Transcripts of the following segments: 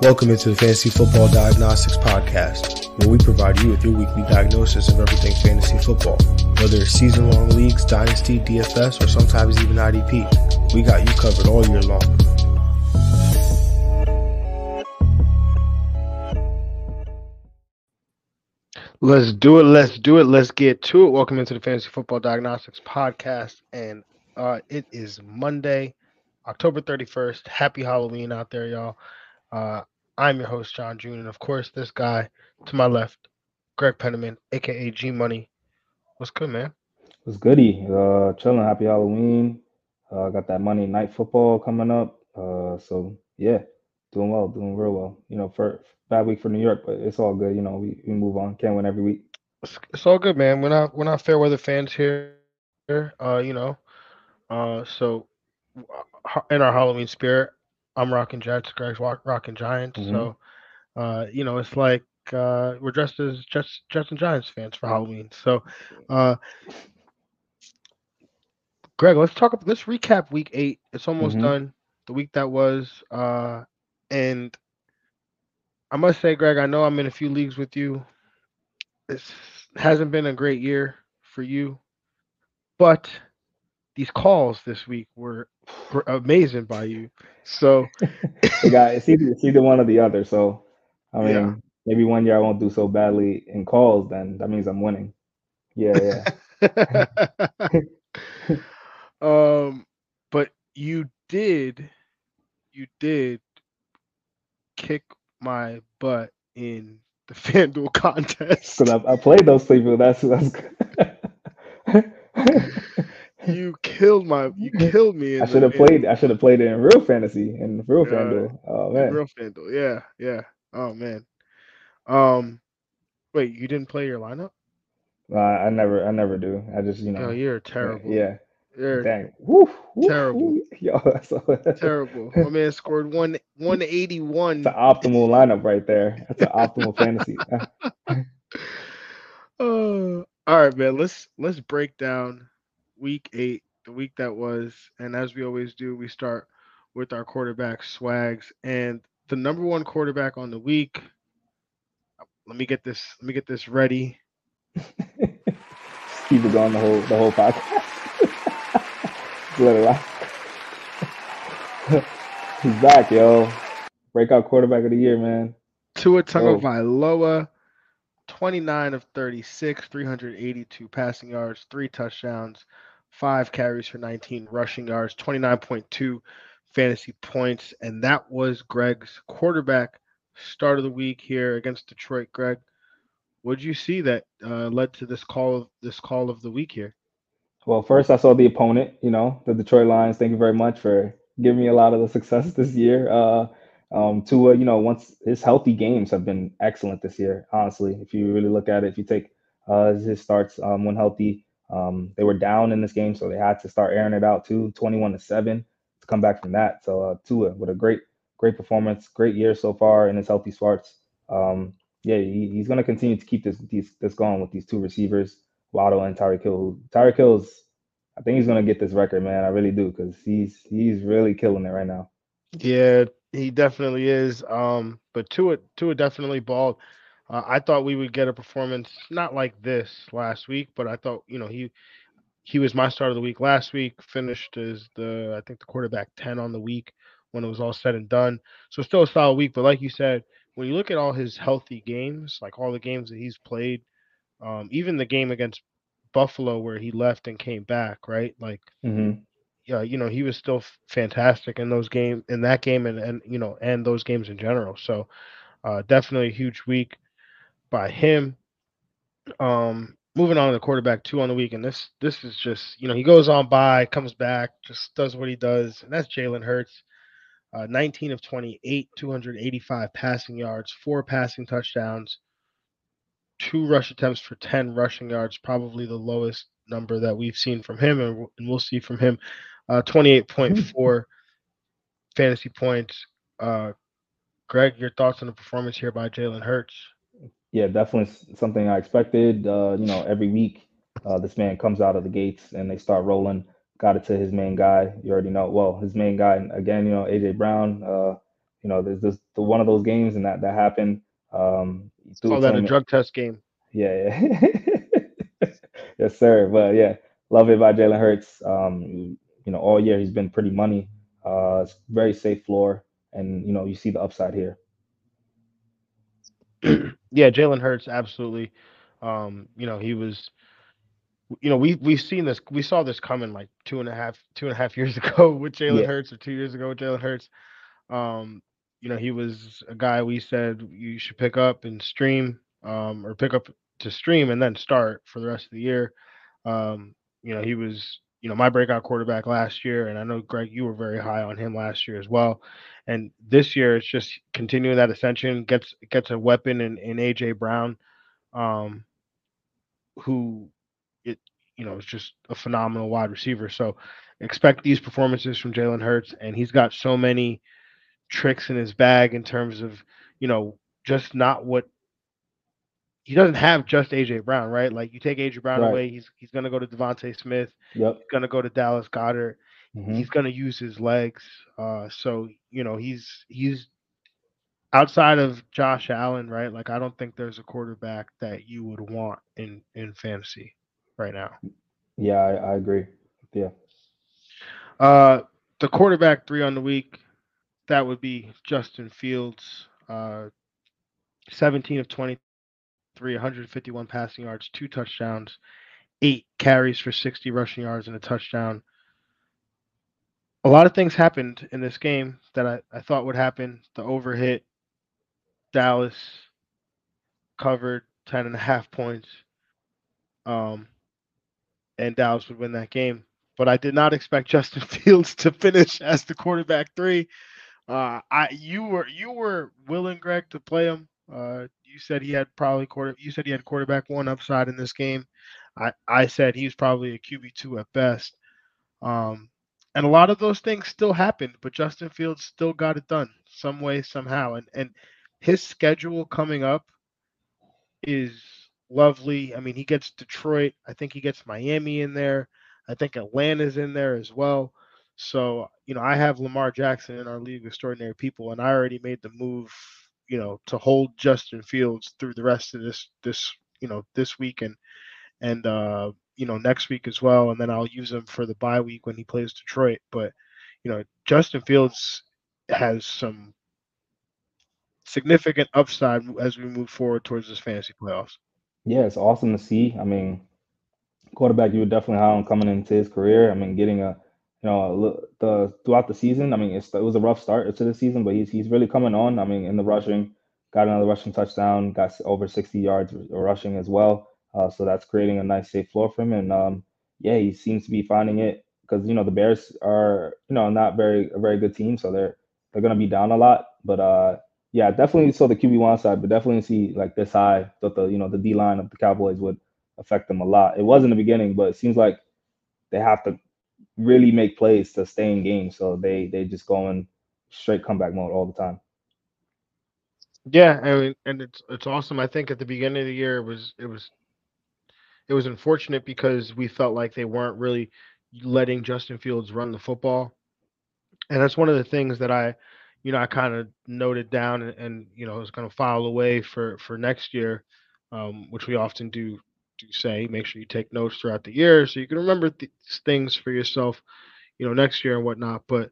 Welcome into the Fantasy Football Diagnostics Podcast, where we provide you with your weekly diagnosis of everything fantasy football. Whether it's season long leagues, dynasty, DFS, or sometimes even IDP, we got you covered all year long. Let's do it. Let's do it. Let's get to it. Welcome into the Fantasy Football Diagnostics Podcast. And uh, it is Monday, October 31st. Happy Halloween out there, y'all. Uh, I'm your host, John June. And of course, this guy to my left, Greg Penniman, aka G Money. What's good, man? What's goody? Uh, chilling. Happy Halloween. Uh, got that Monday night football coming up. Uh, so yeah, doing well, doing real well. You know, for bad week for New York, but it's all good. You know, we, we move on. Can't win every week. It's, it's all good, man. We're not we're not fair weather fans here. Uh, you know, uh, so uh, in our Halloween spirit, I'm rocking Jets, Greg's rocking Giants. Mhm. So, uh, you know, it's like uh, we're dressed as Jets, Jets and Giants fans for Halloween. So, uh, Greg, let's talk. Let's recap Week Eight. It's almost Mhm. done. The week that was, uh, and I must say, Greg, I know I'm in a few leagues with you. This hasn't been a great year for you, but these calls this week were amazing by you. So, got it's either it's either one or the other. So I mean, Yeah. maybe one year I won't do so badly in calls. Then that means I'm winning. Yeah, yeah. um, but you did, you did kick my butt in the FanDuel contest. Because I, I played those people. That's that's. You killed my, you killed me. In I should have played. I should have played it in real fantasy in real. FanDuel. Oh man, real FanDuel. Yeah, yeah. Oh man. Um, wait, you didn't play your lineup? Uh, I never, I never do. I just, you know, No, you're terrible. yeah. You're Dang. Woo, woo, Terrible. woo. Yo, that's a, terrible. My man scored one 181. It's an optimal lineup right there. That's an optimal fantasy. Uh, all right, man. Let's let's break down week eight, the week that was, and as we always do, we start with our quarterback swags and the number one quarterback on the week. Uh, let me get this. Let me get this ready. Keep it going the whole the whole podcast. Just Let it rock. He's back, yo. Breakout quarterback of the year, man. Tua Whoa. Tagovailoa, 29 of 36, 382 passing yards, three touchdowns, five carries for 19 rushing yards, 29.2 fantasy points, and that was Greg's quarterback start of the week here against Detroit. Greg, what did you see that uh, led to this call of this call of the week here? Well, first I saw the opponent, you know, the Detroit Lions. Thank you very much for giving me a lot of the success this year. Uh, um, Tua, you know, once his healthy games have been excellent this year. Honestly, if you really look at it, if you take uh, his starts um, when healthy, um, they were down in this game, so they had to start airing it out too, 21 to seven to come back from that. So uh, Tua, with a great, great performance, great year so far in his healthy starts. Um, yeah, he, he's going to continue to keep this, these, this going with these two receivers, Waddle and Tyreek Hill. Tyreek Hill's, I think he's going to get this record, man. I really do, because he's he's really killing it right now. Yeah, he definitely is. Um, but Tua Tua definitely balled. Uh, I thought we would get a performance not like this last week, but I thought you know he he was my start of the week last week. Finished as the I think the quarterback ten on the week when it was all said and done. So still a solid week, but like you said, when you look at all his healthy games, like all the games that he's played, um, even the game against Buffalo where he left and came back, right? Like hmm yeah, you know, he was still fantastic in those game in that game and and you know and those games in general. So uh, definitely a huge week by him. Um, moving on to the quarterback two on the week, and this this is just you know he goes on by, comes back, just does what he does, and that's Jalen Hurts. Uh, 19 of 28, 285 passing yards, four passing touchdowns, two rush attempts for 10 rushing yards, probably the lowest number that we've seen from him, and, and we'll see from him. Uh, 28.4 fantasy points. Uh, Greg, your thoughts on the performance here by Jalen Hurts? Yeah, definitely something I expected. Uh, you know, every week uh, this man comes out of the gates and they start rolling. Got it to his main guy. You already know. Well, his main guy again. You know, AJ Brown. Uh, you know, there's just the, one of those games and that that happened. Um, Call that a drug test game. Yeah, yeah. yes, sir. But yeah, love it by Jalen Hurts. Um, you know, all year he's been pretty money. Uh, it's very safe floor, and you know, you see the upside here. yeah, Jalen Hurts, absolutely. Um, you know, he was you know, we we've seen this. We saw this coming like two and a half two and a half years ago with Jalen yeah. Hurts, or two years ago with Jalen Hurts. Um, you know, he was a guy we said you should pick up and stream, um, or pick up to stream and then start for the rest of the year. Um, you know, he was you know my breakout quarterback last year, and I know Greg, you were very high on him last year as well. And this year, it's just continuing that ascension. gets gets a weapon in in AJ Brown, um, who it you know is just a phenomenal wide receiver. So expect these performances from Jalen Hurts, and he's got so many tricks in his bag in terms of you know just not what he doesn't have just AJ Brown, right? Like you take AJ Brown right. away, he's he's gonna go to DeVonta Smith. Yep. He's gonna go to Dallas Goedert. Mm-hmm. He's gonna use his legs. Uh, so you know he's he's outside of Josh Allen, right? Like I don't think there's a quarterback that you would want in in fantasy right now. Yeah, I, I agree. Yeah. Uh, the quarterback three on the week, that would be Justin Fields. Uh, 17 of 23, 151 passing yards, two touchdowns, eight carries for 60 rushing yards and a touchdown. A lot of things happened in this game that I, I thought would happen. The overhit, Dallas covered 10 and a half points. Um, and Dallas would win that game. But I did not expect Justin Fields to finish as the quarterback three. Uh, I you were you were willing, Greg, to play him. Uh, you said he had probably quarter. You said he had quarterback one upside in this game. I I said he was probably a QB two at best. Um, and a lot of those things still happened, but Justin Fields still got it done some way somehow. And and his schedule coming up is lovely. I mean, he gets Detroit. I think he gets Miami in there. I think Atlanta's in there as well. So, you know, I have Lamar Jackson in our League of Extraordinary People, and I already made the move, you know, to hold Justin Fields through the rest of this this, you know, this week and and uh, you know, next week as well. And then I'll use him for the bye week when he plays Detroit. But, you know, Justin Fields has some significant upside as we move forward towards this fantasy playoffs. Yeah, it's awesome to see. I mean, quarterback you would definitely have him coming into his career. I mean, getting a you know the throughout the season. I mean, it was a rough start to the season, but he's he's really coming on. I mean, in the rushing, got another rushing touchdown, got over 60 yards rushing as well. Uh, so that's creating a nice safe floor for him. And um, yeah, he seems to be finding it because you know the Bears are you know not very a very good team, so they're they're gonna be down a lot. But uh, yeah, definitely saw the QB one side, but definitely see like this high that the you know the D line of the Cowboys would affect them a lot. It was in the beginning, but it seems like they have to really make plays to stay in games. So they they just go in straight comeback mode all the time. Yeah, I mean, and it's it's awesome. I think at the beginning of the year it was it was it was unfortunate because we felt like they weren't really letting Justin Fields run the football. And that's one of the things that I you know, I kind of noted down and, and, you know, was going to file away for for next year, um, which we often do do say. Make sure you take notes throughout the year so you can remember these things for yourself, you know, next year and whatnot. But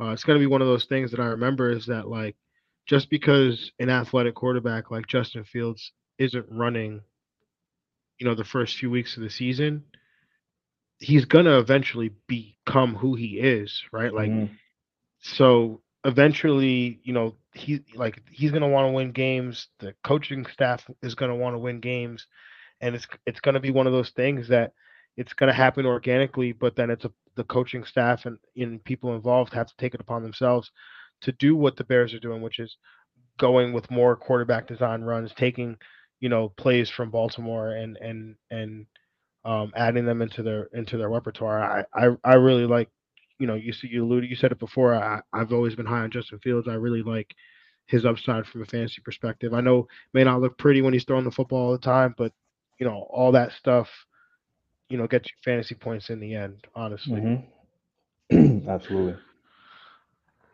uh, it's going to be one of those things that I remember is that like just because an athletic quarterback like Justin Fields isn't running, you know, the first few weeks of the season, he's gonna eventually become who he is, right? Like, mm-hmm. so eventually, you know, he like he's going to want to win games. The coaching staff is going to want to win games, and it's it's going to be one of those things that it's going to happen organically. But then it's a, the coaching staff and, and people involved have to take it upon themselves to do what the Bears are doing, which is going with more quarterback design runs, taking you know plays from Baltimore and and and um, adding them into their into their repertoire. I I, I really like you know, you see, you alluded, you said it before. I, I've always been high on Justin Fields. I really like his upside from a fantasy perspective. I know may not look pretty when he's throwing the football all the time, but you know, all that stuff, you know, gets you fantasy points in the end. Honestly, mm-hmm. absolutely.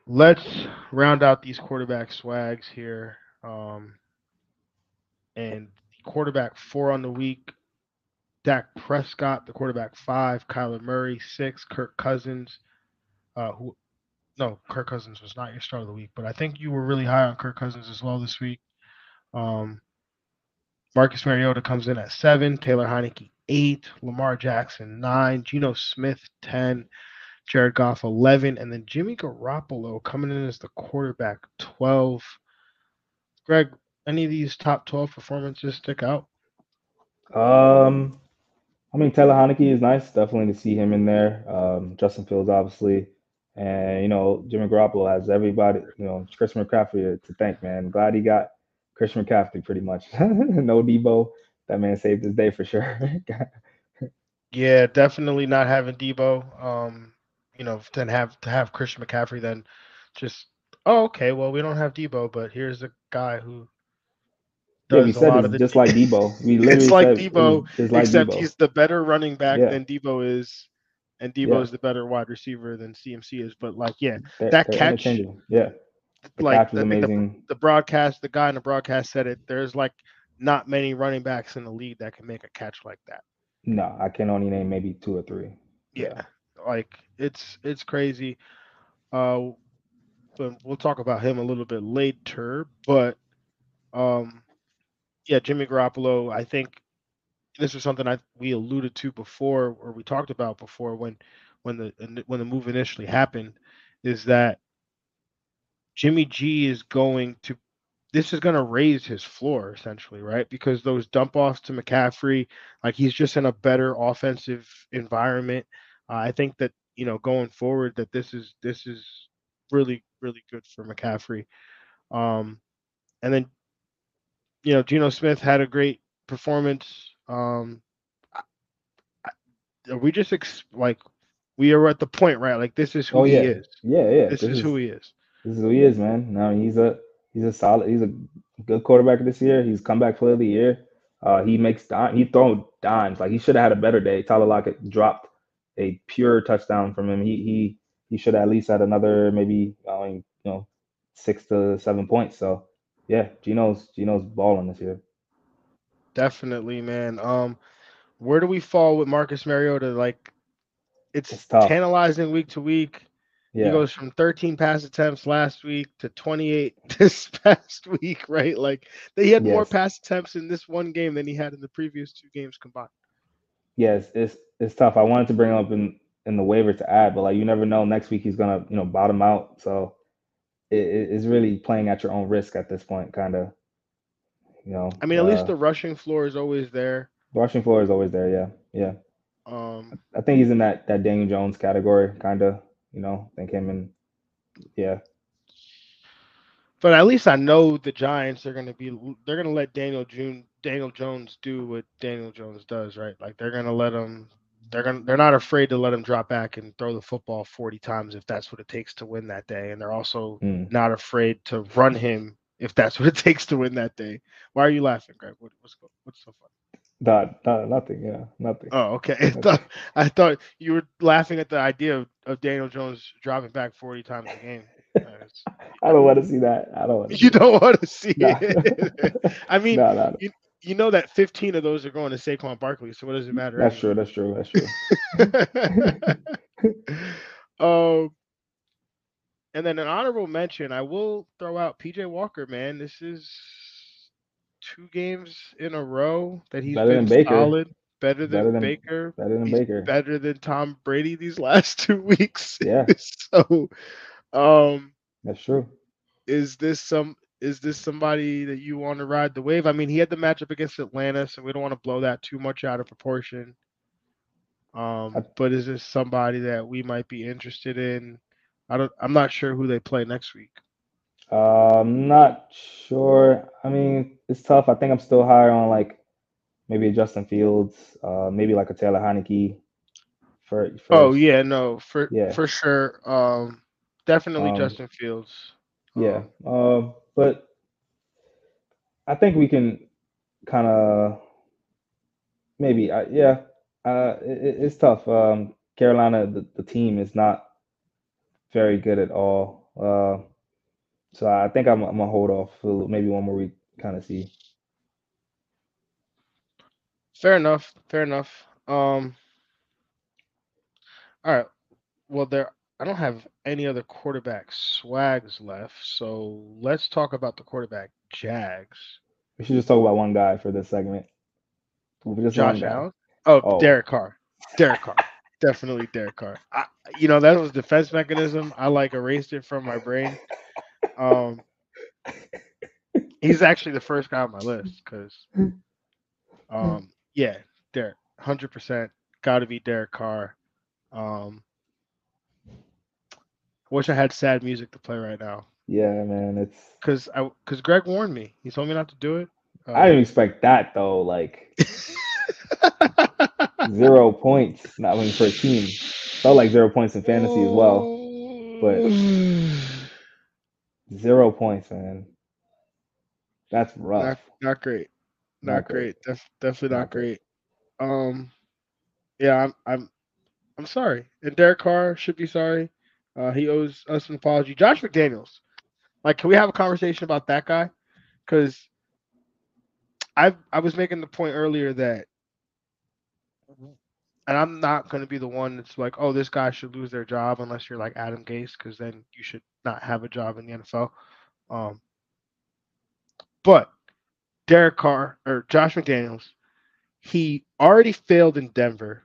let's round out these quarterback swags here. Um, and quarterback four on the week, Dak Prescott, the quarterback five, Kyler Murray six, Kirk Cousins, uh, who no, Kirk Cousins was not your start of the week, but I think you were really high on Kirk Cousins as well this week. Um, Marcus Mariota comes in at seven, Taylor Heinicke eight, Lamar Jackson nine, Geno Smith ten, Jared Goff eleven, and then Jimmy Garoppolo coming in as the quarterback twelve. Greg, any of these top twelve performances stick out? Um, I mean Taylor Heinicke is nice, definitely to see him in there. Um, Justin Fields obviously, and you know Jimmy Garoppolo has everybody. You know Chris McCaffrey to thank, man. Glad he got Chris McCaffrey pretty much. no Deebo. that man saved his day for sure. yeah, definitely not having Deebo. Um, you know, to have to have Christian McCaffrey, then just oh, okay, well, we don't have Deebo, but here's a guy who does yeah, we said it's just like Deebo. We literally it's like Deebo, it's like except Deebo. he's the better running back Yeah. than Deebo is, and Deebo Yeah. is the better wide receiver than CMC is. But like, yeah, They're- that they're catch- Yeah, the like catch was I think the, amazing. the broadcast, the guy in the broadcast said it. There's like not many running backs in the league that can make a catch like that. No, I can only name maybe two or three. Yeah, like it's it's crazy. Uh, but we'll talk about him a little bit later. But um, yeah, Jimmy Garoppolo. I think this was something I we alluded to before, or we talked about before when when the when the move initially happened, is that Jimmy G is going to. This is going to raise his floor essentially, right? Because those dump offs to McCaffrey, like he's just in a better offensive environment. Uh, I think that you know going forward that this is this is really really good for McCaffrey. Um, and then you know Geno Smith had a great performance. Um, I- I- are we just ex- like we are at the point right? Like this is who Oh he is. yeah, yeah. This, is, who he is. This is who he is, man. No, he's a he's a solid. He's a good quarterback this year. He's comeback player of the year. Uh, he makes dime. He thrown dimes. Like he should have had a better day. Tyler Lockett dropped a pure touchdown from him. He he he should at least had another maybe I mean, you know six to seven points. So yeah, Geno's Geno's balling this year. Definitely, man. Um, where do we fall with Marcus Mariota? Like, it's, It's tantalizing week to week. He goes from 13 pass attempts last week to 28 this past week, right? Like, he had more Yes. pass attempts in this one game than he had in the previous two games combined. yes, it's it's tough. I wanted to bring up in in the waiver to add, but like you never know. Next week he's gonna you know bottom out. So it, it- it's really playing at your own risk at this point, kind of. You know. I mean, at least uh, the rushing floor is always there. the rushing floor is always there. Yeah, yeah. Um, I think he's in that that Daniel Jones category, kind of. You know, I think him and yeah, but at least I know the Giants are going to be they're going to let Daniel June Daniel Jones do what Daniel Jones does, right? Like they're going to let him they're going to they're not afraid to let him drop back and throw the football 40 times if that's what it takes to win that day and they're also Mm. not afraid to run him if that's what it takes to win that day. Why are you laughing, Greg? What, what's what's so funny? That, that, nothing. Yeah, nothing. Oh, okay. I thought, I thought you were laughing at the idea of, of Daniel Jones dropping back 40 times a game. I don't want to see that. I don't. wanna see You don't want to see Nah. it. I mean, no, no, you know that 15 of those are going to Saquon Barkley, so what does it matter? that's true. That's true. That's true. um, and then an honorable mention, I will throw out PJ Walker. Man, this is two games in a row that he's Better been than Baker. solid, better than, Better than- Baker, Better than He's Baker. better than Tom Brady these last two weeks. Yeah. so, um, That's true. is this some is this somebody that you want to ride the wave? I mean, he had the matchup against Atlanta, so we don't want to blow that too much out of proportion. Um, I- but is this somebody that we might be interested in? I don't. I'm not sure who they play next week. Uh, I'm not sure. I mean, it's tough. I think I'm still higher on like maybe a Justin Fields, uh, maybe like a Taylor Heinicke. For, Oh yeah, no, for Yeah. for sure. Um, definitely Um, Justin Fields. Yeah. Um, Um, but I think we can kind of maybe, uh, yeah. Uh, it- it's tough. Um, Carolina, the, the team is not very good at all. Uh, so I think I'm, I'm gonna hold off for maybe one more week, kind of see. Fair enough. Fair enough. Um. All right. Well, there. I don't have any other quarterback swags left, so let's talk about the quarterback jags. We should just talk about one guy for this segment. Just Josh Allen. Oh, oh, Derek Carr. Derek Carr. Definitely Derek Carr. I, you know that was defense mechanism. I like erased it from my brain. Um, he's actually the first guy on my list because, um, yeah, Derek, hundred percent, got to be Derek Carr. Um, wish I had sad music to play right now. Yeah, man, it's because I because Greg warned me. He told me not to do it. Um, I didn't expect that though. Like zero points. Not mean for a team. Felt like zero points in fantasy as well. But zero points, man. That's rough. Not, not great. Not, not great. great. Def, definitely not, not great. great. Um yeah, I'm I'm I'm sorry. And Derek Carr should be sorry. Uh, he owes us an apology. Josh McDaniels. Like, can we have a conversation about that guy? Because I I was making the point earlier that, and I'm not going to be the one that's like, oh, this guy should lose their job unless you're like Adam Gase, because then you should not have a job in the NFL. Um, but Derek Carr or Josh McDaniels, he already failed in Denver,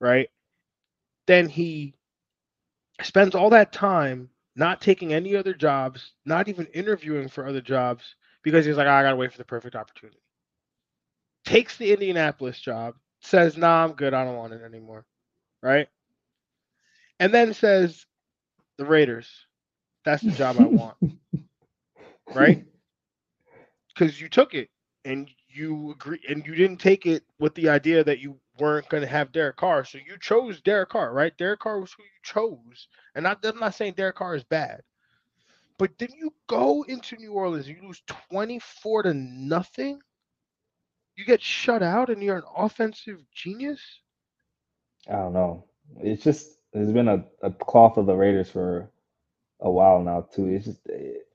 right? Then he spends all that time not taking any other jobs, not even interviewing for other jobs because he's like, oh, I gotta wait for the perfect opportunity. Takes the Indianapolis job, says, Nah, I'm good. I don't want it anymore. Right? And then says, The Raiders, that's the job I want. right? Because you took it and you agree and you didn't take it with the idea that you weren't going to have Derek Carr. So you chose Derek Carr, right? Derek Carr was who you chose. And not, I'm not saying Derek Carr is bad. But then you go into New Orleans, you lose 24 to nothing. You get shut out and you're an offensive genius. I don't know. It's just there's been a, a cloth of the Raiders for a while now too. It's just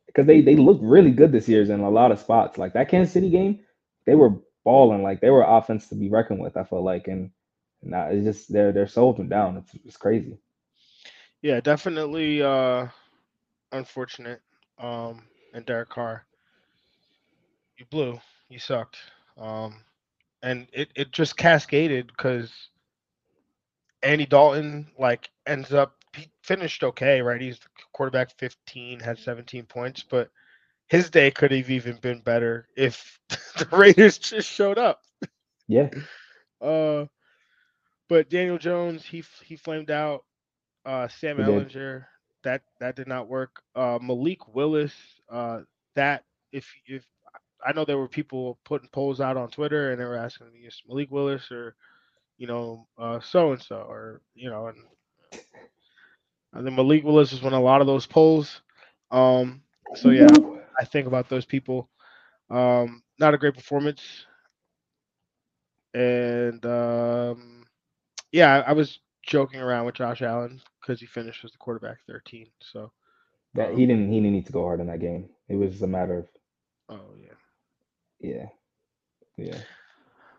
because they they look really good this year in a lot of spots. Like that Kansas City game, they were balling. Like they were offense to be reckoned with. I felt like, and now it's just they're they're so sold down. It's it's crazy. Yeah, definitely uh unfortunate. Um, and Derek Carr, you blew. You sucked. Um, and it it just cascaded because Andy Dalton like ends up he finished okay, right? He's the quarterback 15, had 17 points, but his day could have even been better if the Raiders just showed up. Yeah. Uh, but Daniel Jones, he he flamed out. Uh, Sam he Ehlinger, did. that that did not work. Uh, Malik Willis, uh, that if if I know there were people putting polls out on Twitter and they were asking me, is Malik Willis or you know uh, so and so or you know and I think Malik Willis was one of a lot of those polls. Um, so yeah, I think about those people. Um, not a great performance. And um, yeah, I, I, was joking around with Josh Allen because he finished as the quarterback 13. So that um, he didn't he didn't need to go hard in that game. It was a matter of oh yeah. Yeah. Yeah.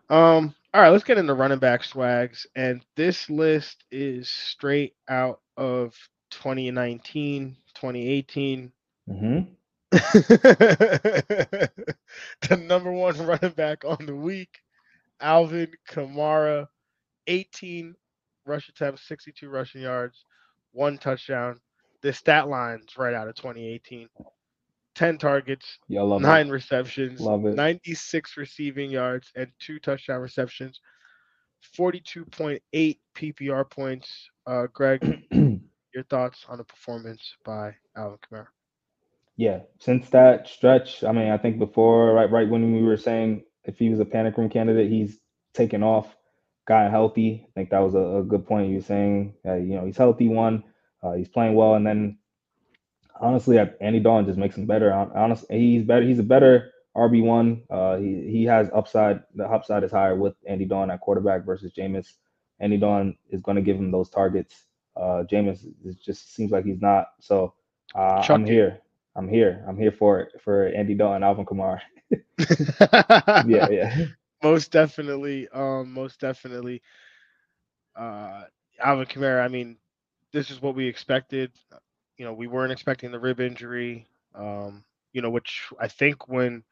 Um, all right, let's get into running back swags. And this list is straight out of 2019, 2018. Mm-hmm. the number one running back on the week, Alvin Kamara, 18 rush attempts, 62 rushing yards, one touchdown. The stat line's right out of 2018. 10 targets, yeah, nine it. receptions, love it. 96 receiving yards, and two touchdown receptions. 42.8 PPR points. Uh, Greg, your thoughts on the performance by Alvin Kamara? Yeah, since that stretch, I mean, I think before, right, right when we were saying if he was a panic room candidate, he's taken off, gotten healthy. I think that was a, a good point you were saying. Uh, you know, he's healthy. One, uh, he's playing well, and then honestly, Andy Dalton just makes him better. Honestly, he's better. He's a better RB one. Uh, he he has upside. The upside is higher with Andy Dalton at quarterback versus Jameis. Andy Dalton is going to give him those targets. Uh, Jameis just seems like he's not. So Uh, I'm here. I'm here. I'm here for it for Andy Dalton, Alvin Kamara. Yeah, yeah. most definitely. Um, most definitely. Uh, Alvin Kamara. I mean, this is what we expected. You know, we weren't expecting the rib injury. Um, you know, which I think when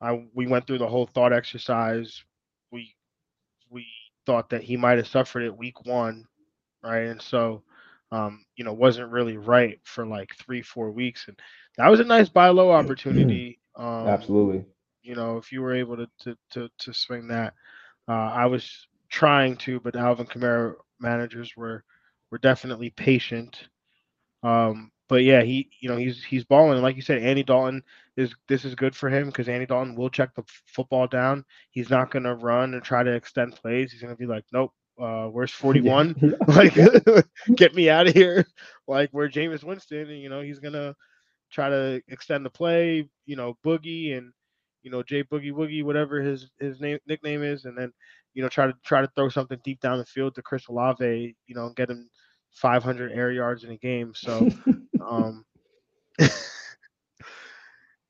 I we went through the whole thought exercise, we we thought that he might have suffered it week one, right? And so, um, you know, wasn't really right for like three, four weeks, and that was a nice buy low opportunity. Um, Absolutely. you know, if you were able to to to, to swing that, uh, I was trying to, but Alvin Kamara managers were were definitely patient. Um, but yeah, he you know he's he's balling. And like you said, Andy Dalton is this is good for him because Andy Dalton will check the f- football down. He's not gonna run and try to extend plays. He's gonna be like, nope. Uh, where's 41? Yeah, like, get me out of here. Like, where Jameis Winston, and you know, he's gonna try to extend the play. You know, Boogie and you know Jay Boogie Woogie, whatever his his name nickname is, and then you know try to try to throw something deep down the field to Chris Olave. You know, and get him 500 air yards in a game. So, um,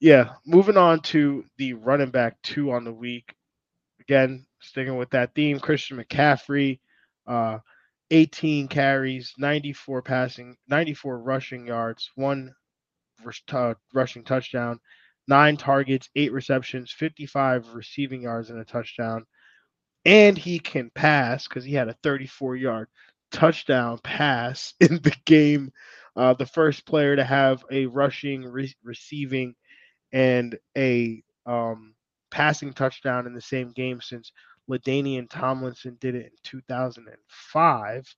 yeah, moving on to the running back two on the week. Again, sticking with that theme, Christian McCaffrey, uh, 18 carries, 94 passing, 94 rushing yards, one uh, rushing touchdown, nine targets, eight receptions, 55 receiving yards, and a touchdown. And he can pass because he had a 34 yard touchdown pass in the game. Uh, the first player to have a rushing, re- receiving, and a um, passing touchdown in the same game since LaDainian Tomlinson did it in 2005.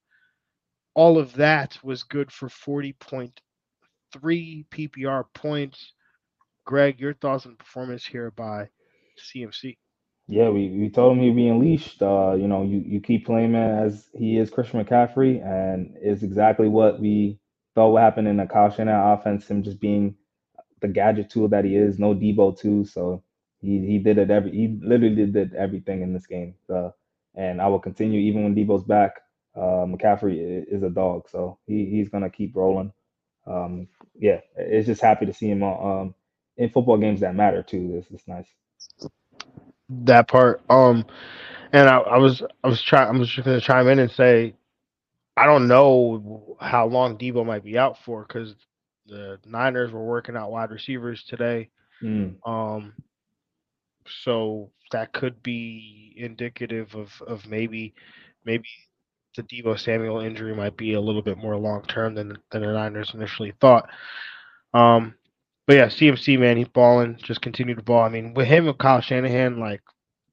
All of that was good for 40.3 PPR points. Greg, your thoughts on performance here by CMC? Yeah, we, we told him he'd be unleashed. Uh, you know, you, you keep playing as he is Christian McCaffrey, and it's exactly what we thought would happen in the Kyle Shanahan offense, him just being the gadget tool that he is, no Deebo too. So he he did it every he literally did everything in this game. Uh, and I will continue even when Deebo's back. Uh, McCaffrey is a dog, so he he's gonna keep rolling. Um, yeah, it's just happy to see him um, in football games that matter too. This is nice. That part. Um, and I, I was I was trying I'm just gonna chime in and say I don't know how long Deebo might be out for because the Niners were working out wide receivers today. Mm, Um, so that could be indicative of of maybe maybe the Deebo Samuel injury might be a little bit more long term than than the Niners initially thought. Um, but yeah, CMC man, he's balling. Just continue to ball. I mean, with him and Kyle Shanahan, like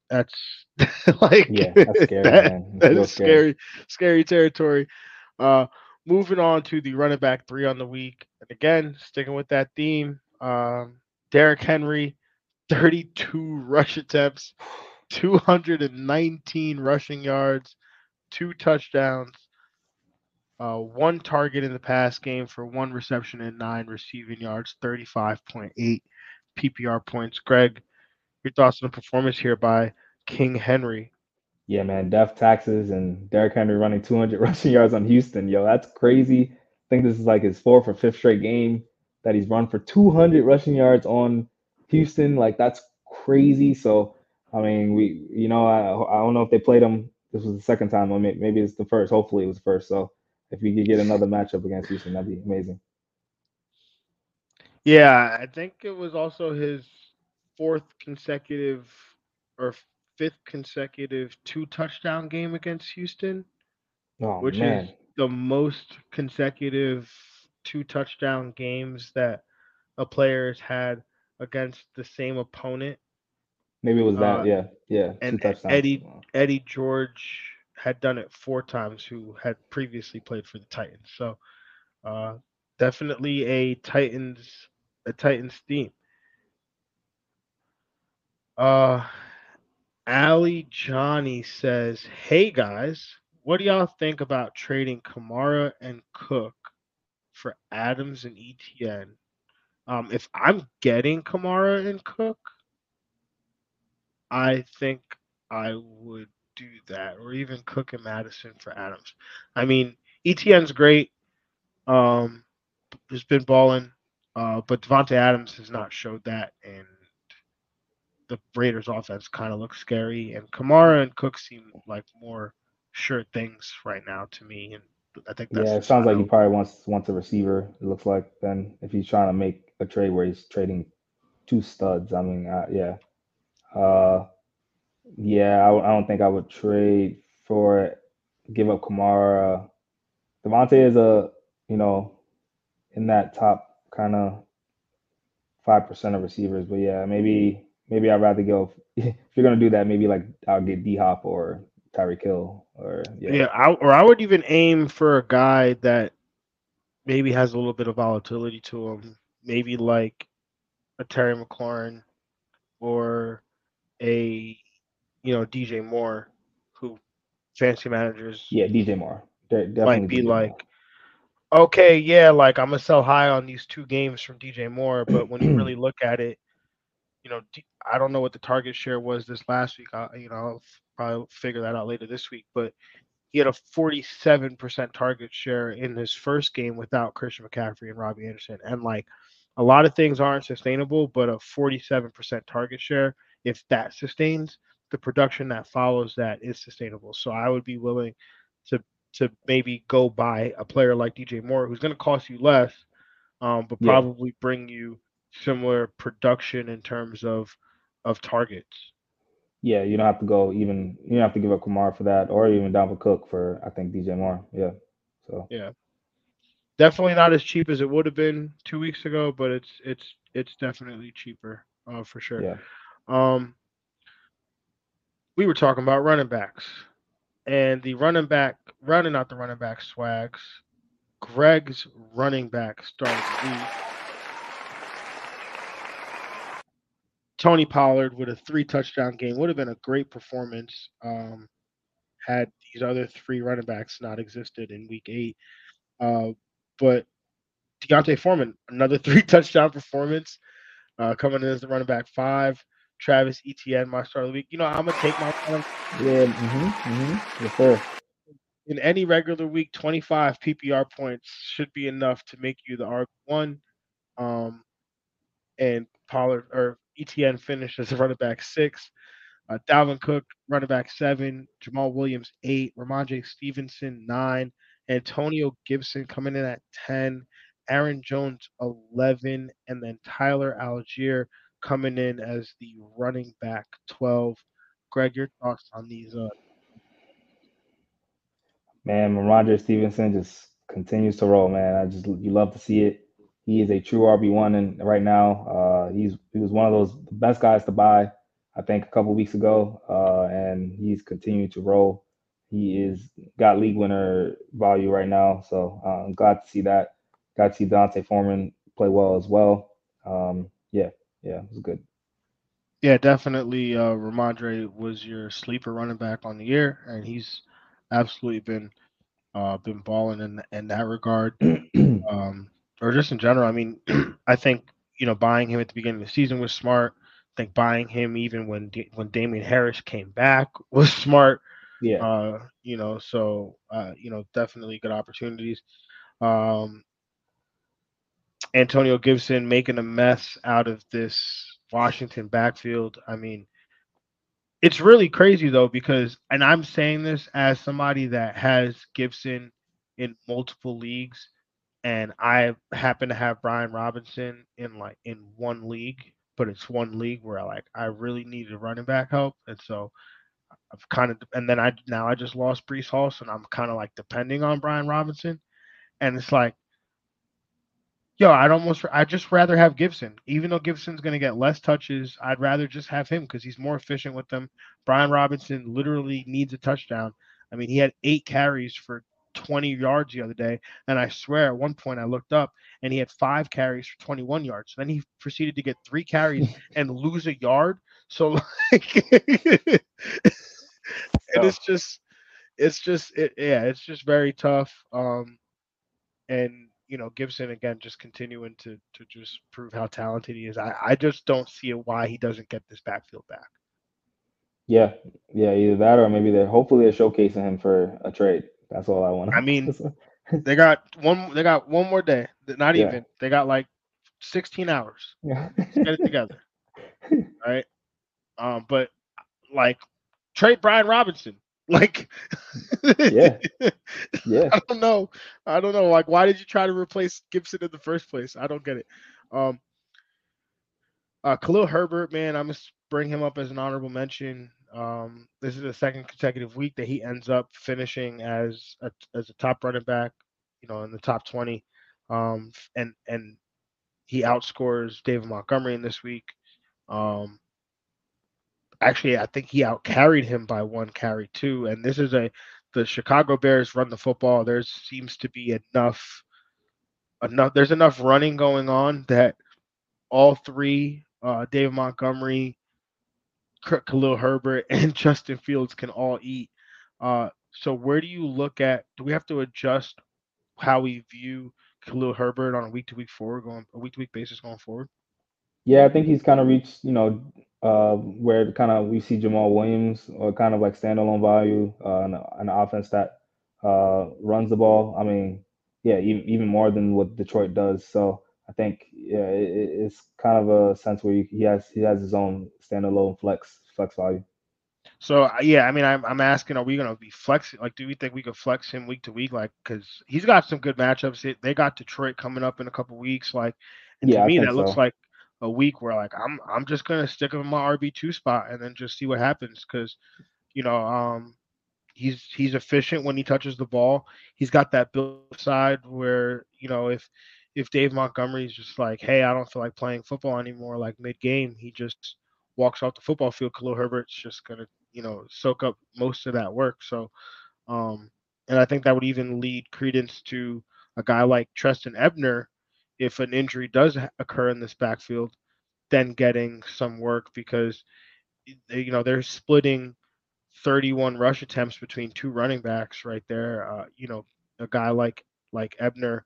that's like yeah, that's scary, that, scary, scary territory. Uh, moving on to the running back three on the week, and again sticking with that theme, um, Derrick Henry, 32 rush attempts, 219 rushing yards, two touchdowns, uh, one target in the pass game for one reception and nine receiving yards, 35.8 PPR points. Greg, your thoughts on the performance here by King Henry? Yeah, man, death taxes and Derrick Henry running 200 rushing yards on Houston. Yo, that's crazy. I think this is like his fourth or fifth straight game that he's run for 200 rushing yards on Houston. Like that's crazy. So, I mean, we, you know, I, I don't know if they played him. This was the second time. I mean, maybe it's the first. Hopefully, it was the first. So, if we could get another matchup against Houston, that'd be amazing. Yeah, I think it was also his fourth consecutive or fifth consecutive two touchdown game against Houston, Oh which is the most consecutive two touchdown games that a player has had against the same opponent. maybe it was that. Uh, Yeah, yeah, and. Eddie Eddie George had done it four times, who had previously played for the Titans. So uh, definitely a Titans a Titans theme. Uh, Ali Johnny says, "Hey guys, what do y'all think about trading Kamara and Cook for Adams and ETN? Um, if I'm getting Kamara and Cook, I think I would do that, or even Cook and Madison for Adams. I mean, ETN's great. Um, has been balling. Uh, but Davante Adams has not showed that, and the Raiders' offense kind of looks scary. And Kamara and Cook seem like more sure things right now to me. And I think that's yeah, it sounds like he probably wants wants a receiver. It looks like then if he's trying to make a trade where he's trading two studs. I mean, uh, yeah, uh, yeah. I, I don't think I would trade for it. Give up Kamara. Davante is a you know in that top kind of five percent of receivers, but yeah, maybe maybe I'd rather go if you're gonna do that. Maybe like I'll get D Hop or Tyreek Hill or yeah. Yeah, I, or I would even aim for a guy that maybe has a little bit of volatility to him. Maybe like a Terry McLaurin or a you know DJ Moore, who fancy managers Yeah, DJ Moore. De- might be DJ Moore. like, okay, yeah, like I'm gonna sell high on these two games from DJ Moore, but when you really look at it, you know, I don't know what the target share was this last week. I, you know, I'll probably figure that out later this week, but he had a 47% target share in his first game without Christian McCaffrey and Robbie Anderson. And like a lot of things aren't sustainable, but a 47% target share, if that sustains, the production that follows that is sustainable. So I would be willing to to maybe go buy a player like DJ Moore who's going to cost you less, um, but Yeah. probably bring you similar production in terms of of targets. Yeah, you don't have to go even. You don't have to give up Kamara for that, or even Dalvin Cook for I think DJ Moore. Yeah. So yeah, Definitely not as cheap as it would have been two weeks ago, but it's it's it's definitely cheaper uh, for sure. yeah. Um, we were talking about running backs, and the running back running out the running back swags. Greg's running back started the. Tony Pollard with a three touchdown game would have been a great performance um, had these other three running backs not existed in week eight. Uh, but D'Onta Foreman, another three touchdown performance, uh, coming in as the running back five. Travis Etienne, my start of the week. You know, I'm gonna take my running- Yeah. Mm-hmm. Mm-hmm. Yes, sir. in any regular week. 25 PPR points should be enough to make you the RB one. Um, and Pollard or ETN finished as a running back six. Uh, Dalvin Cook, running back seven. Jamaal Williams, eight. Rhamondre Stevenson, nine. Antonio Gibson coming in at 10. Aaron Jones, 11. And then Tyler Allgeier coming in as the running back 12. Greg, your thoughts on these? Uh, Man, Rhamondre Stevenson just continues to roll, man. I just you love to see it. He is a true RB one, and right now, uh, he's he was one of those best guys to buy. I think a couple weeks ago, uh, and he's continuing to roll. He is got league winner value right now, so uh, I'm glad to see that. Got to see D'Onta Foreman play well as well. Um, yeah, yeah, it was good. Yeah, definitely. Uh, Rhamondre was your sleeper running back on the year, and he's absolutely been uh, been balling in in that regard, um, or just in general. I mean, I think you know buying him at the beginning of the season was smart. I think buying him even when D- when Damien Harris came back was smart. yeah, Uh, you know, so uh, you know, definitely good opportunities. Um, Antonio Gibson making a mess out of this Washington backfield. I mean, it's really crazy though because, and I'm saying this as somebody that has Gibson in multiple leagues, and I happen to have Brian Robinson in like in one league, but it's one league where I like I really needed running back help, and so I've kind of and then I now I just lost Breece Hall, so I'm kind of like depending on Brian Robinson, and it's like, yo, I'd almost I'd just rather have Gibson, even though Gibson's gonna get less touches. I'd rather just have him because he's more efficient with them. Brian Robinson literally needs a touchdown. I mean, he had eight carries for 20 yards the other day, and I swear at one point I looked up and he had five carries for 21 yards. Then he proceeded to get three carries and lose a yard. So like and it's just it's just it, yeah it's just very tough um and you know gibson again just continuing to to just prove how talented he is i i just don't see why he doesn't get this backfield back yeah, yeah. Either that or maybe they're hopefully they're showcasing him for a trade. That's all I want. I mean, they got one they got one more day not Yeah. even they got like 16 hours. Yeah. Get it together. right? Um, but like trade Brian Robinson. Like yeah. Yeah. I don't know. I don't know. Like, why did you try to replace Gibson in the first place? I don't get it. Um uh Khalil Herbert, man, I must bring him up as an honorable mention. Um, this is the second consecutive week that he ends up finishing as a as a top running back, you know, in the top 20. Um, and and he outscores David Montgomery in this week. Um, actually, I think he outcarried him by one carry too. And this is a the Chicago Bears run the football. There seems to be enough enough. There's enough running going on that all three, uh, David Montgomery, Khalil Herbert, and Justin Fields can all eat. Uh, so where do you look at? Do we have to adjust how we view Khalil Herbert on a week to week forward going a week to week basis going forward? Yeah, I think he's kind of reached, you know, uh, where kind of we see Jamaal Williams or kind of like standalone value uh, an, an offense that uh, runs the ball. I mean, yeah, even, even more than what Detroit does. So I think yeah, it, it's kind of a sense where he has he has his own standalone flex flex value. So uh, yeah, I mean, I'm I'm asking, are we gonna be flexing? Like, do we think we could flex him week to week? Like, because he's got some good matchups. They got Detroit coming up in a couple weeks. Like, and Yeah, to me, that looks like a week where like I'm I'm just gonna stick him in my RB two spot and then just see what happens. Because you know, um, he's he's efficient when he touches the ball. He's got that build side where you know if if Dave Montgomery's just like, hey, I don't feel like playing football anymore, like mid game, he just walks off the football field. Khalil Herbert's just gonna you know soak up most of that work. So, um, and I think that would even lead credence to a guy like Trestan Ebner, if an injury does occur in this backfield, then getting some work because they- you know they're splitting 31 rush attempts between two running backs right there. Uh, you know, a guy like like Ebner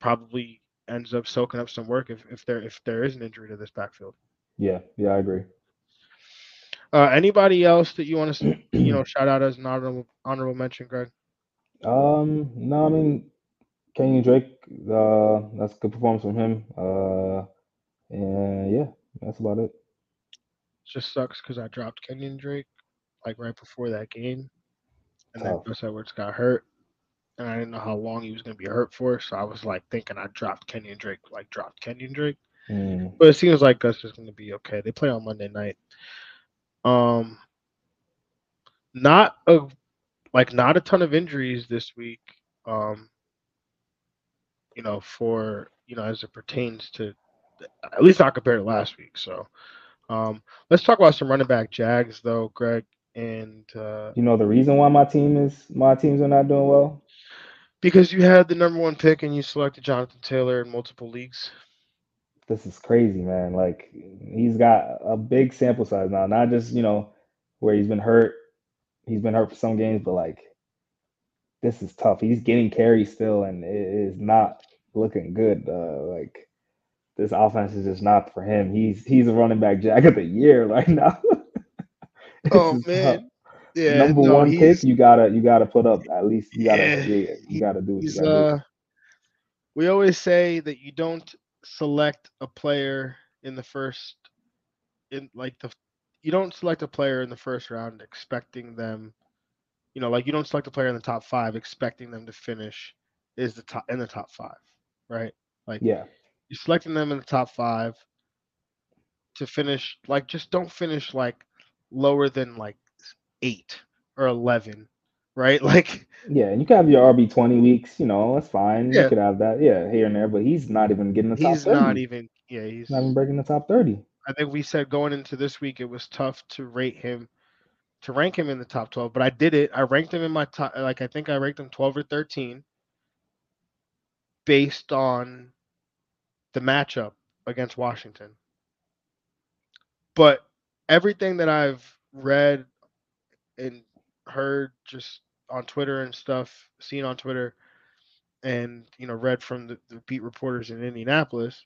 probably ends up soaking up some work if, if there if there is an injury to this backfield. Yeah, yeah, I agree. Uh, anybody else that you want to you know shout out as an honorable honorable mention, Greg? Um, no, I mean Kenyon Drake, uh, that's a good performance from him. Uh, and yeah, that's about it. Just sucks because I dropped Kenyon Drake like right before that game, and then. Gus Edwards got hurt, and I didn't know how long he was going to be hurt for, so I was like thinking I dropped Kenyon Drake, like dropped Kenyon Drake. Mm, But it seems like Gus is going to be okay. They play on Monday night. Um, not a like not a ton of injuries this week. Um, you know, for you know as it pertains to at least not compared to last week. So, um, let's talk about some running back Jags though, Greg, and uh, you know the reason why my team is my teams are not doing well? because you had the number one pick and you selected Jonathan Taylor in multiple leagues. This is crazy, man. Like he's got a big sample size now, not just, you know, where he's been hurt. He's been hurt for some games, but like this is tough. He's getting carries still and it is not looking good. Uh, like this offense is just not for him. He's he's a running back jack of the year right now. Oh is tough. man, yeah, Number no, one pick, you gotta you gotta put up at least you gotta yeah, yeah, you gotta do what you gotta do. uh. We always say that you don't select a player in the first in like the you don't select a player in the first round expecting them you know like you don't select a player in the top five expecting them to finish is the top in the top five right like Yeah. you're selecting them in the top five to finish like just don't finish like lower than like eight or 11 right like Yeah, and you can have your RB twenty weeks, you know, that's fine. You yeah could have that, yeah, here and there, but he's not even getting the top he's not even yeah he's Not even breaking the top 30. i think we said going into this week it was tough to rate him to rank him in the top 12 but i did it. I ranked him in my top like i think i ranked him 12 or 13 based on the matchup against washington. But everything that i've read and heard just on twitter and stuff seen on twitter and you know read from the, the beat reporters in indianapolis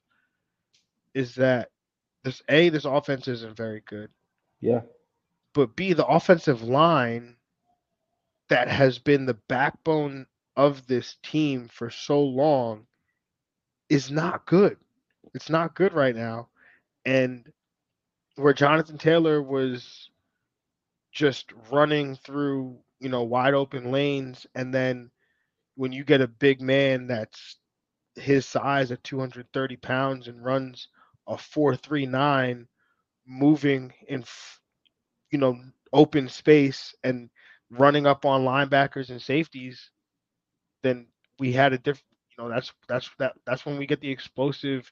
is that this a this offense isn't very good. Yeah. But B, the offensive line that has been the backbone of this team for so long is not good. It's not good right now. And where Jonathan Taylor was just running through, you know, wide open lanes and then when you get a big man that's his size at 230 pounds and runs a 439 moving in you know open space and running up on linebackers and safeties then we had a different you know that's that's that that's when we get the explosive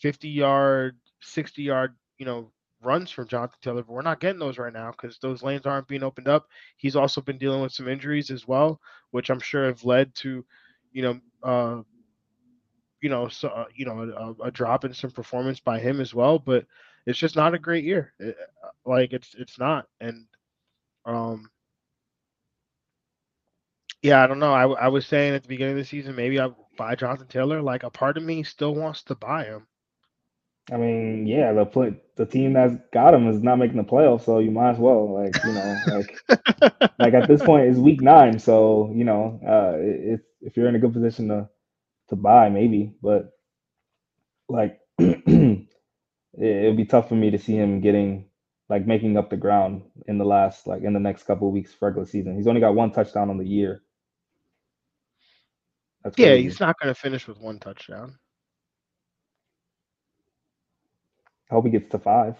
50 yard 60 yard you know runs from Jonathan Taylor, but we're not getting those right now because those lanes aren't being opened up. He's also been dealing with some injuries as well, which I'm sure have led to, you know, uh, you know, so, uh, you know, a, a, drop in some performance by him as well. But it's just not a great year. It, uh, like it's it's not, and um, yeah, I don't know. I, I was saying at the beginning of the season maybe I buy Jonathan Taylor. Like a part of me still wants to buy him. I mean, yeah, the play, the team that's got him is not making the playoffs, so you might as well, like, you know, like, like at this point, it's week nine, so you know, uh, if if you're in a good position to to buy, maybe, but like, it, it'd be tough for me to see him getting like making up the ground in the last like in the next couple of weeks regular season. He's only got one touchdown on the year. That's yeah, he's not going to finish with one touchdown. I hope he gets to five.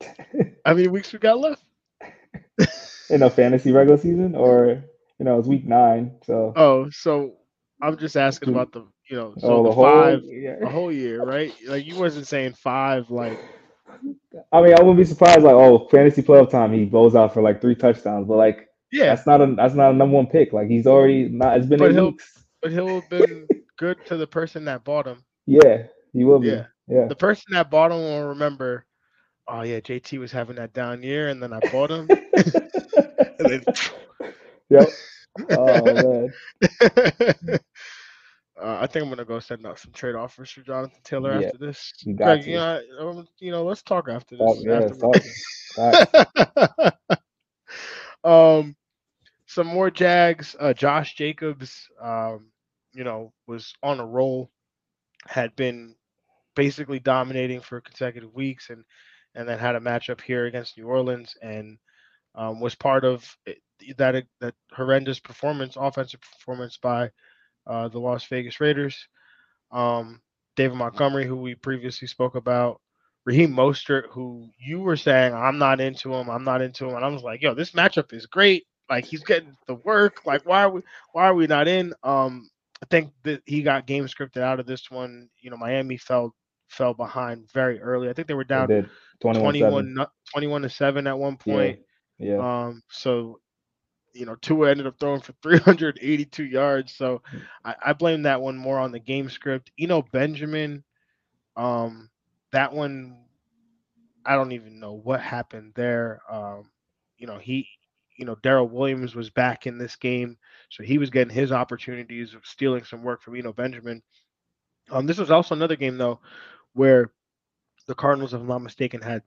How many weeks we got left? in a fantasy regular season, or you know, it's week nine. So oh, so I'm just asking about the you know, so oh, the, the five, whole, yeah. the whole year, right? Like you wasn't saying five, like. I mean, I wouldn't be surprised. Like, oh, fantasy playoff time, he goes out for like three touchdowns, but like, yeah, that's not a that's not a number one pick. Like, he's already not. It's been but eight he'll, weeks. But he'll have been good to the person that bought him. Yeah, he will be. Yeah. Yeah. The person that bought him will remember, oh yeah, JT was having that down year, and then I bought him. then, yep. Oh man. Uh, I think I'm gonna go send out some trade offers for Jonathan Taylor yeah, after this. You got Greg, you know, um, you know, let's talk after this. Oh, yeah, after um, some more Jags. Uh, Josh Jacobs, um, you know, was on a roll. Had been basically dominating for consecutive weeks, and and then had a matchup here against New Orleans, and um, was part of that that horrendous performance, offensive performance by uh, the Las Vegas Raiders. Um, David Montgomery, who we previously spoke about, Raheem Mostert, who you were saying I'm not into him, I'm not into him, and I was like, yo, this matchup is great. Like he's getting the work. Like why are we why are we not in? Um, I think that he got game scripted out of this one. You know, Miami fell fell behind very early. I think they were down they 21, 21, 21, to 7 at one point. Yeah. yeah. Um, so you know, Tua ended up throwing for 382 yards. So. I, I, blame that one more on the game script. You know, Benjamin, um, that one, I don't even know what happened there. Um, you know, he, you know, Darrel Williams was back in this game, so he was getting his opportunities of stealing some work from Eno Benjamin. Um, this was also another game though where the Cardinals, if I'm not mistaken, had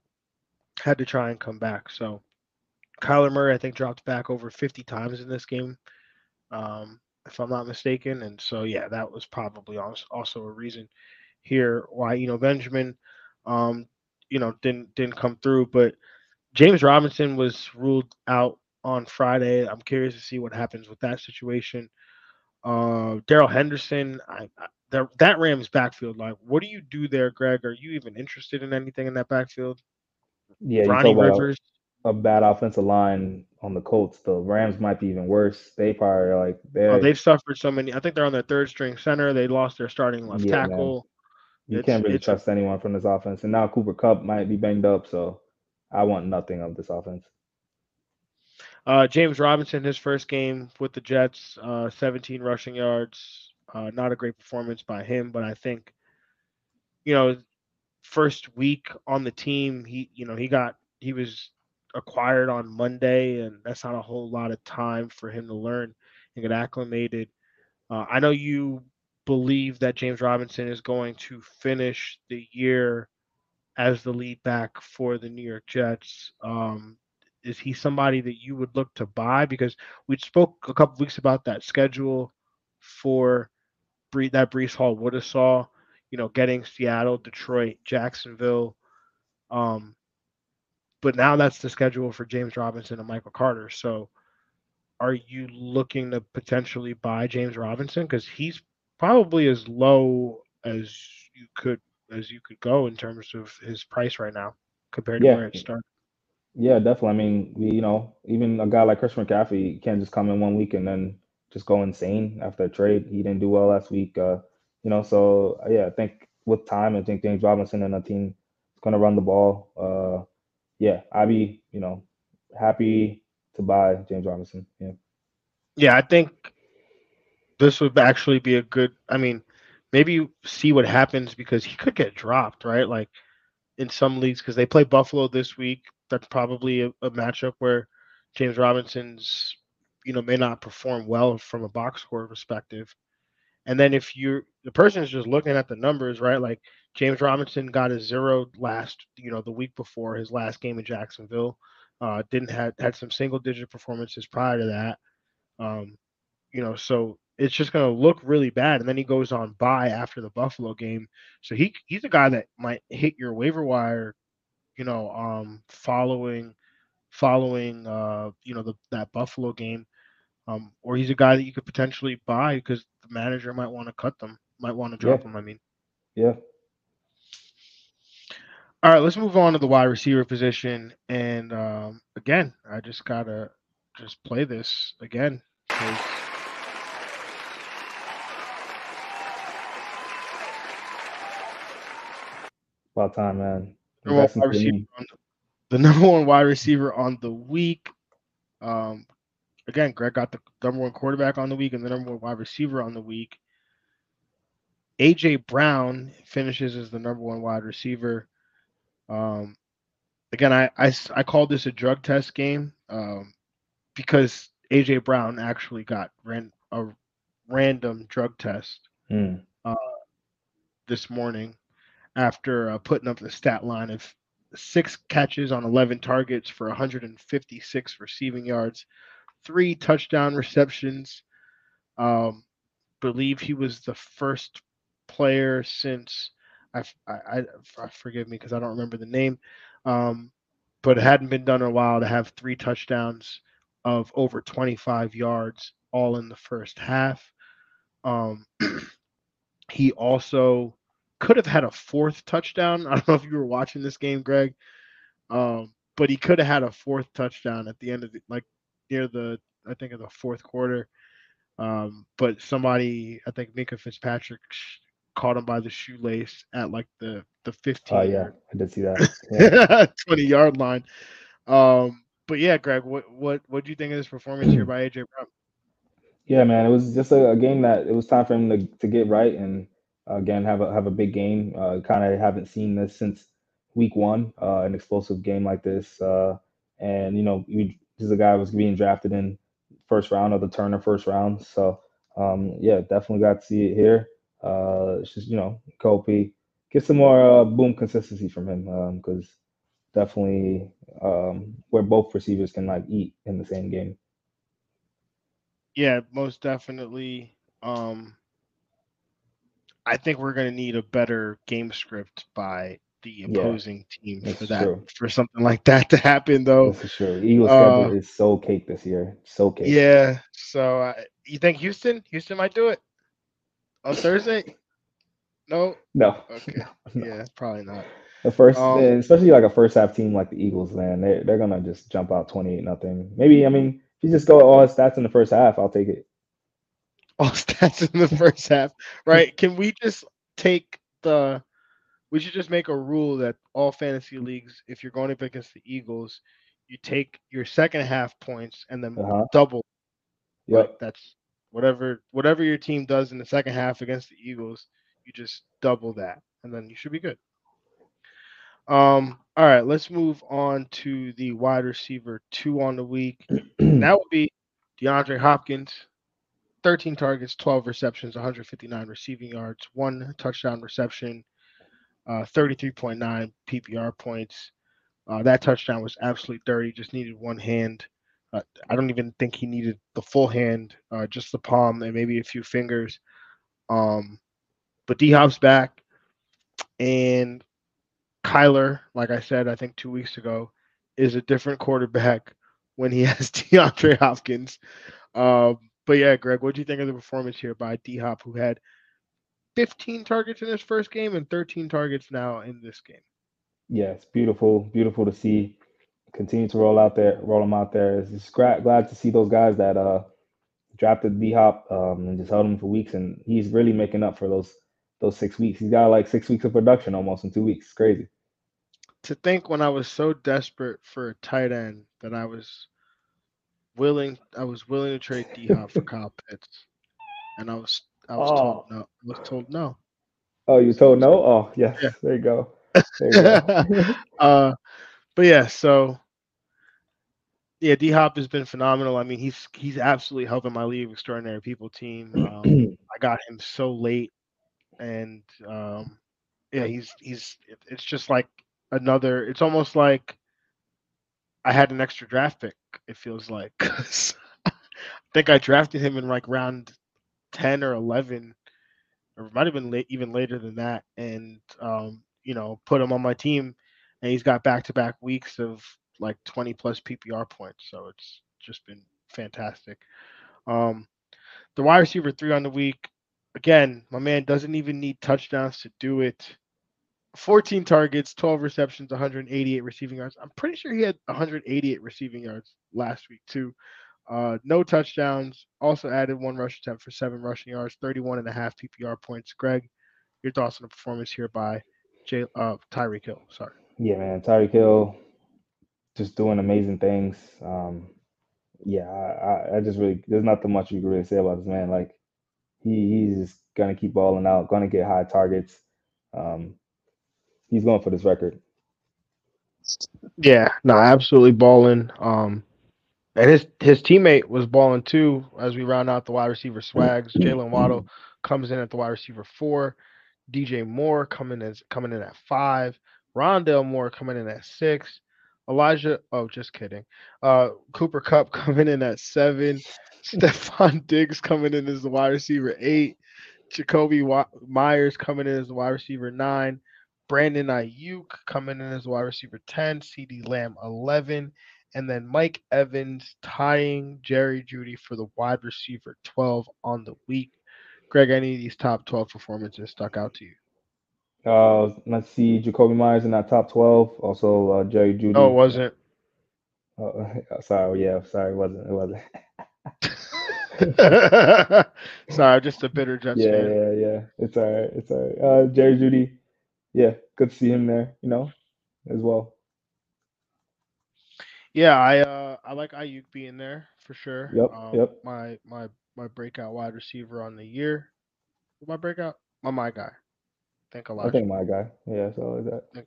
had to try and come back. So Kyler Murray, I think, dropped back over 50 times in this game, um, if I'm not mistaken. And so, yeah, that was probably also a reason here why you know Benjamin, um, you know, didn't didn't come through. But James Robinson was ruled out on Friday. I'm curious to see what happens with that situation. Uh, Darrell Henderson, I, I that that Rams backfield, like, what do you do there, Greg? Are you even interested in anything in that backfield? Yeah, Ronnie Rivers. A, bad offensive line on the Colts. The Rams might be even worse. They probably are like they oh, they've suffered so many. I think they're on their third string center. They lost their starting left yeah, tackle. Man. You it's, can't really trust anyone from this offense. And now Cooper Kupp might be banged up, so I want nothing of this offense. Uh, James Robinson, his first game with the Jets, uh, 17 rushing yards, uh, not a great performance by him, but I think, you know, first week on the team, he, you know, he got, he was acquired on Monday, and that's not a whole lot of time for him to learn and get acclimated. Uh, I know you believe that James Robinson is going to finish the year as the lead back for the New York Jets. Um, is he somebody that you would look to buy? Because we spoke a couple weeks about that schedule for that Breece Hall would have saw. you know, getting Seattle, Detroit, Jacksonville. Um, but now that's the schedule for James Robinson and Michael Carter. So are you looking to potentially buy James Robinson? Because he's probably as low as you could as you could go in terms of his price right now compared to Yeah, where it started. yeah, definitely. I mean, we, you know, even a guy like Chris McCaffrey can't just come in one week and then just go insane after a trade. He didn't do well last week. Uh, you know, so yeah, I think with time, I think James Robinson and the team is going to run the ball. Uh, yeah, I'd be, you know, happy to buy James Robinson. Yeah. Yeah, I think this would actually be a good. I mean, maybe see what happens because he could get dropped, right? Like in some leagues because they play Buffalo this week. That's probably a, a matchup where James Robinson's, you know, may not perform well from a box score perspective. And then if you're the person is just looking at the numbers, right? Like James Robinson got a zero last, you know, the week before his last game in Jacksonville. Uh, didn't had had some single digit performances prior to that. Um, you know, so it's just going to look really bad. And then he goes on by after the Buffalo game, so he he's a guy that might hit your waiver wire, you know, um, following following uh, you know the that Buffalo game, um, or he's a guy that you could potentially buy because the manager might want to cut them, might want to drop Yeah. them. I mean. Yeah. All right, let's move on to the wide receiver position. And um, again, I just gotta just play this again. About time, man. number one wide receiver on the, the number one wide receiver on the week. Um, again, Greg got the number one quarterback on the week and the number one wide receiver on the week. AJ Brown finishes as the number one wide receiver. Um, again, I, I, I called this a drug test game um, because AJ Brown actually got ran a random drug test Mm. this morning after uh, putting up the stat line of six catches on 11 targets for 156 receiving yards, three touchdown receptions. Um, believe he was the first player since I, I, I- forgive me because I don't remember the name, um, but it hadn't been done in a while to have three touchdowns of over 25 yards all in the first half. Um, he also could have had a fourth touchdown. I don't know if you were watching this game, Greg, um, but he could have had a fourth touchdown at the end of the like near the I think of the fourth quarter. Um, but somebody, I think Minkah Fitzpatrick caught him by the shoelace at like the the 15 Oh yeah, I did see that. Yeah. 20 yard line. Um, but yeah, Greg, what what what do you think of this performance here by AJ Brown? Yeah, man, it was just a, a game that it was time for him to, to get right and uh, again have a have a big game. Uh, kind of haven't seen this since week one, uh, an explosive game like this. Uh, and you know, you, this is a guy who was being drafted in first round of the Turner first round. So um, yeah, definitely got to see it here. Uh, just you know, Kopi get some more uh, boom consistency from him because definitely um, where both receivers can like eat in the same game. Yeah, most definitely. Um, I think we're going to need a better game script by the Yeah, opposing team for that true. for something like that to happen, though. For sure. Eagles' Uh, is so cake this year. So cake. Yeah. So uh, you think Houston? Houston might do it on Thursday? No. No. Okay. No, no. Yeah, probably not. The first, Um, especially like a first half team like the Eagles, man, they they're gonna just jump out twenty eight nothing. Maybe I mean, if you just go all his stats in the first half, I'll take it. All stats in the first half, right? Can we just take the? We should just make a rule that all fantasy leagues, if you're going up against the Eagles, you take your second half points and then Uh huh. double Yep. Like that's whatever whatever your team does in the second half against the Eagles, you just double that, and then you should be good. Um, all right, let's move on to the wide receiver two on the week. That would be DeAndre Hopkins, 13 targets, 12 receptions, 159 receiving yards, one touchdown reception, uh, 33.9 PPR points. Uh, that touchdown was absolutely dirty. Just needed one hand. Uh, I don't even think he needed the full hand, uh, just the palm and maybe a few fingers. Um, but D Hop's back. And Kyler, like I said, I think two weeks ago, is a different quarterback when he has DeAndre Hopkins. Um, but yeah, Greg, what do you think of the performance here by D Hop, who had 15 targets in his first game and 13 targets now in this game? It's beautiful, beautiful to see. Continue to roll out there, roll them out there. It's just glad, glad to see those guys that uh drafted D Hop um, and just held him for weeks, and he's really making up for those those six weeks. He's got like six weeks of production almost in two weeks. It's crazy. To think when I was so desperate for a tight end that I was willing, I was willing to trade D Hop for Kyle Pitts, and I was I was Oh. told no. I was told no. Oh, you told no? Oh, yes. Yeah. There you go. There you go. uh, but yeah, so yeah, D Hop has been phenomenal. I mean, he's he's absolutely helping my League of Extraordinary People team. Um, I got him so late, and um, yeah, he's he's it's just like another. It's almost like I had an extra draft pick. It feels like I think I drafted him in like round ten or eleven, or it might have been late, even later than that, and um, you know, put him on my team, and he's got back to back weeks of like twenty plus PPR points. So it's just been fantastic. Um, the wide receiver three on the week. Again, my man doesn't even need touchdowns to do it. 14 targets, 12 receptions, 188 receiving yards. I'm pretty sure he had 188 receiving yards last week, too. Uh, no touchdowns. Also added one rush attempt for seven rushing yards, 31 and a half PPR points. Greg, your thoughts on the performance here by Jay, uh, Tyreek Hill? Sorry. Yeah, man. Tyreek Hill just doing amazing things. Um, yeah, I, I, just really there's nothing much you can really say about this man. Like he he's just gonna keep balling out, gonna get high targets. Um, he's going for this record. Yeah, no, absolutely balling. Um, and his his teammate was balling too. As we round out the wide receiver swags, Jaylen Waddle comes in at the wide receiver four. DJ Moore coming as coming in at five. Rondale Moore coming in at six. Elijah, oh, just kidding. Uh, Cooper Kupp coming in at seven. Stefon Diggs coming in as the wide receiver eight. Jakobi Wa- Meyers coming in as the wide receiver nine. Brandon Aiyuk coming in as wide receiver 10, CeeDee Lamb 11, and then Mike Evans tying Jerry Jeudy for the wide receiver 12 on the week. Greg, any of these top 12 performances stuck out to you? Uh, let's see, Jakobi Meyers in that top twelve. Also, uh, Jerry Jeudy. No, it wasn't. Uh, sorry, yeah, sorry, it wasn't. It wasn't. Sorry, just a bitter Jets yeah, fan. yeah, yeah. It's all right. It's all right. Uh, Jerry Jeudy. Yeah, good to see him there. You know, as well. Yeah, I uh I like Aiyuk being there for sure. Yep, Um, yep. My my my breakout wide receiver on the year. My breakout, my my guy. I think I think my guy. Yeah, so is that.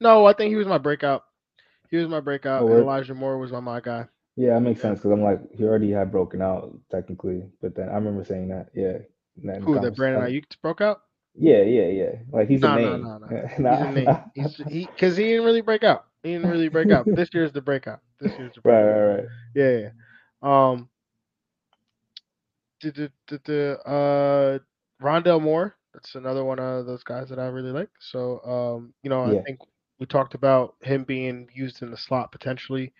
No, I think he was my breakout. He was my breakout. Oh? Elijah Moore was my my guy. Yeah, that makes sense because I'm like he already had broken out technically, but then I remember saying that. Yeah. then Who that Brandon Aiyuk broke out? Yeah, yeah, yeah. Like he's No, a no, name. no, no. Nah, He's a name. He's he because he didn't really break out. He didn't really break out. This year's the breakout. This year's the right, breakout. right, right. Yeah, yeah. Um, the, the, the, the, uh, Rondale Moore. That's another one of those guys that I really like. So, um, you know, Yeah. I think we talked about him being used in the slot potentially,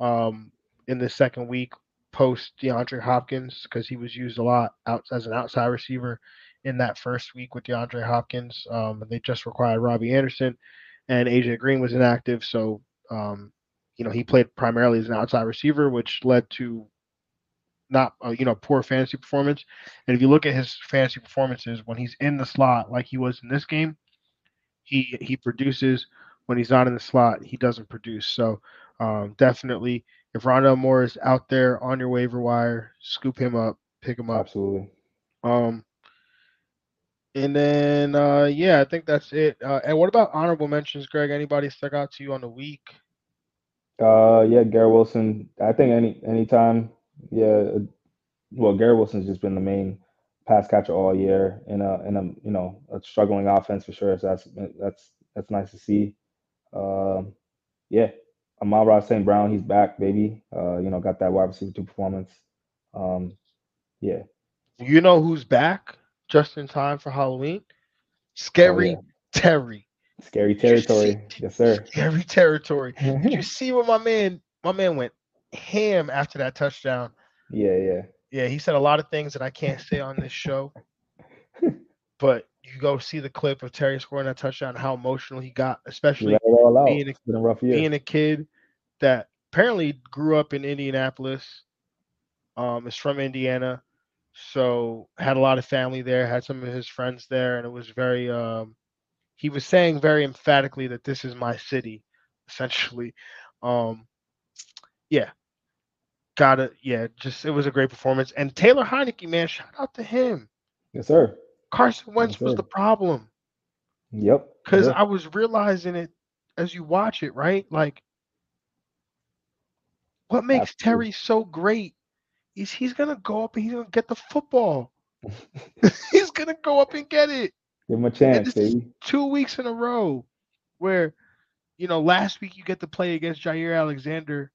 um, in the second week post DeAndre Hopkins because he was used a lot out as an outside receiver in that first week with DeAndre Hopkins. Um, and they just required Robbie Anderson, and AJ Green was inactive, so um, you know he played primarily as an outside receiver, which led to not uh, you know poor fantasy performance. And if you look at his fantasy performances when he's in the slot, like he was in this game, he he produces. When he's not in the slot, he doesn't produce. So um, definitely, if Rondale Moore is out there on your waiver wire, scoop him up, pick him up. Absolutely. Um, and then uh, yeah, I think that's it. Uh, and what about honorable mentions, Greg? Anybody stuck out to you on the week? Uh, yeah, Garrett Wilson. I think any anytime. Yeah, uh, well, Garrett Wilson's just been the main pass catcher all year in a in a you know a struggling offense for sure. So that's that's that's nice to see. Um, yeah, Amon-Ra St. Brown, he's back, baby. Uh, you know, got that wide receiver two performance. Um, yeah. You know who's back just in time for Halloween? Scary yeah. Terry. Scary territory. Yes, sir. Scary territory. Did you see what my man my man went ham after that touchdown? yeah, yeah. Yeah, he said a lot of things that I can't say on this show. but you go see the clip of Terry scoring that touchdown, how emotional he got, especially being a- a being a kid that apparently grew up in Indianapolis. Um, is from Indiana, so had a lot of family there. Had some of his friends there, and it was very. Um, he was saying very emphatically that this is my city, essentially. Um, yeah, got it. Yeah, just it was a great performance. And Taylor Heinicke, man, shout out to him. yes, sir. Carson Wentz Yes, was the problem Yep. because yep. I was realizing it as you watch it, right? Like, what makes Absolutely. Terry so great is he's gonna go up and he's gonna get the football. he's gonna go up and get it. Give him a chance, baby. Two weeks in a row, where, you know, last week you get to play against Jaire Alexander,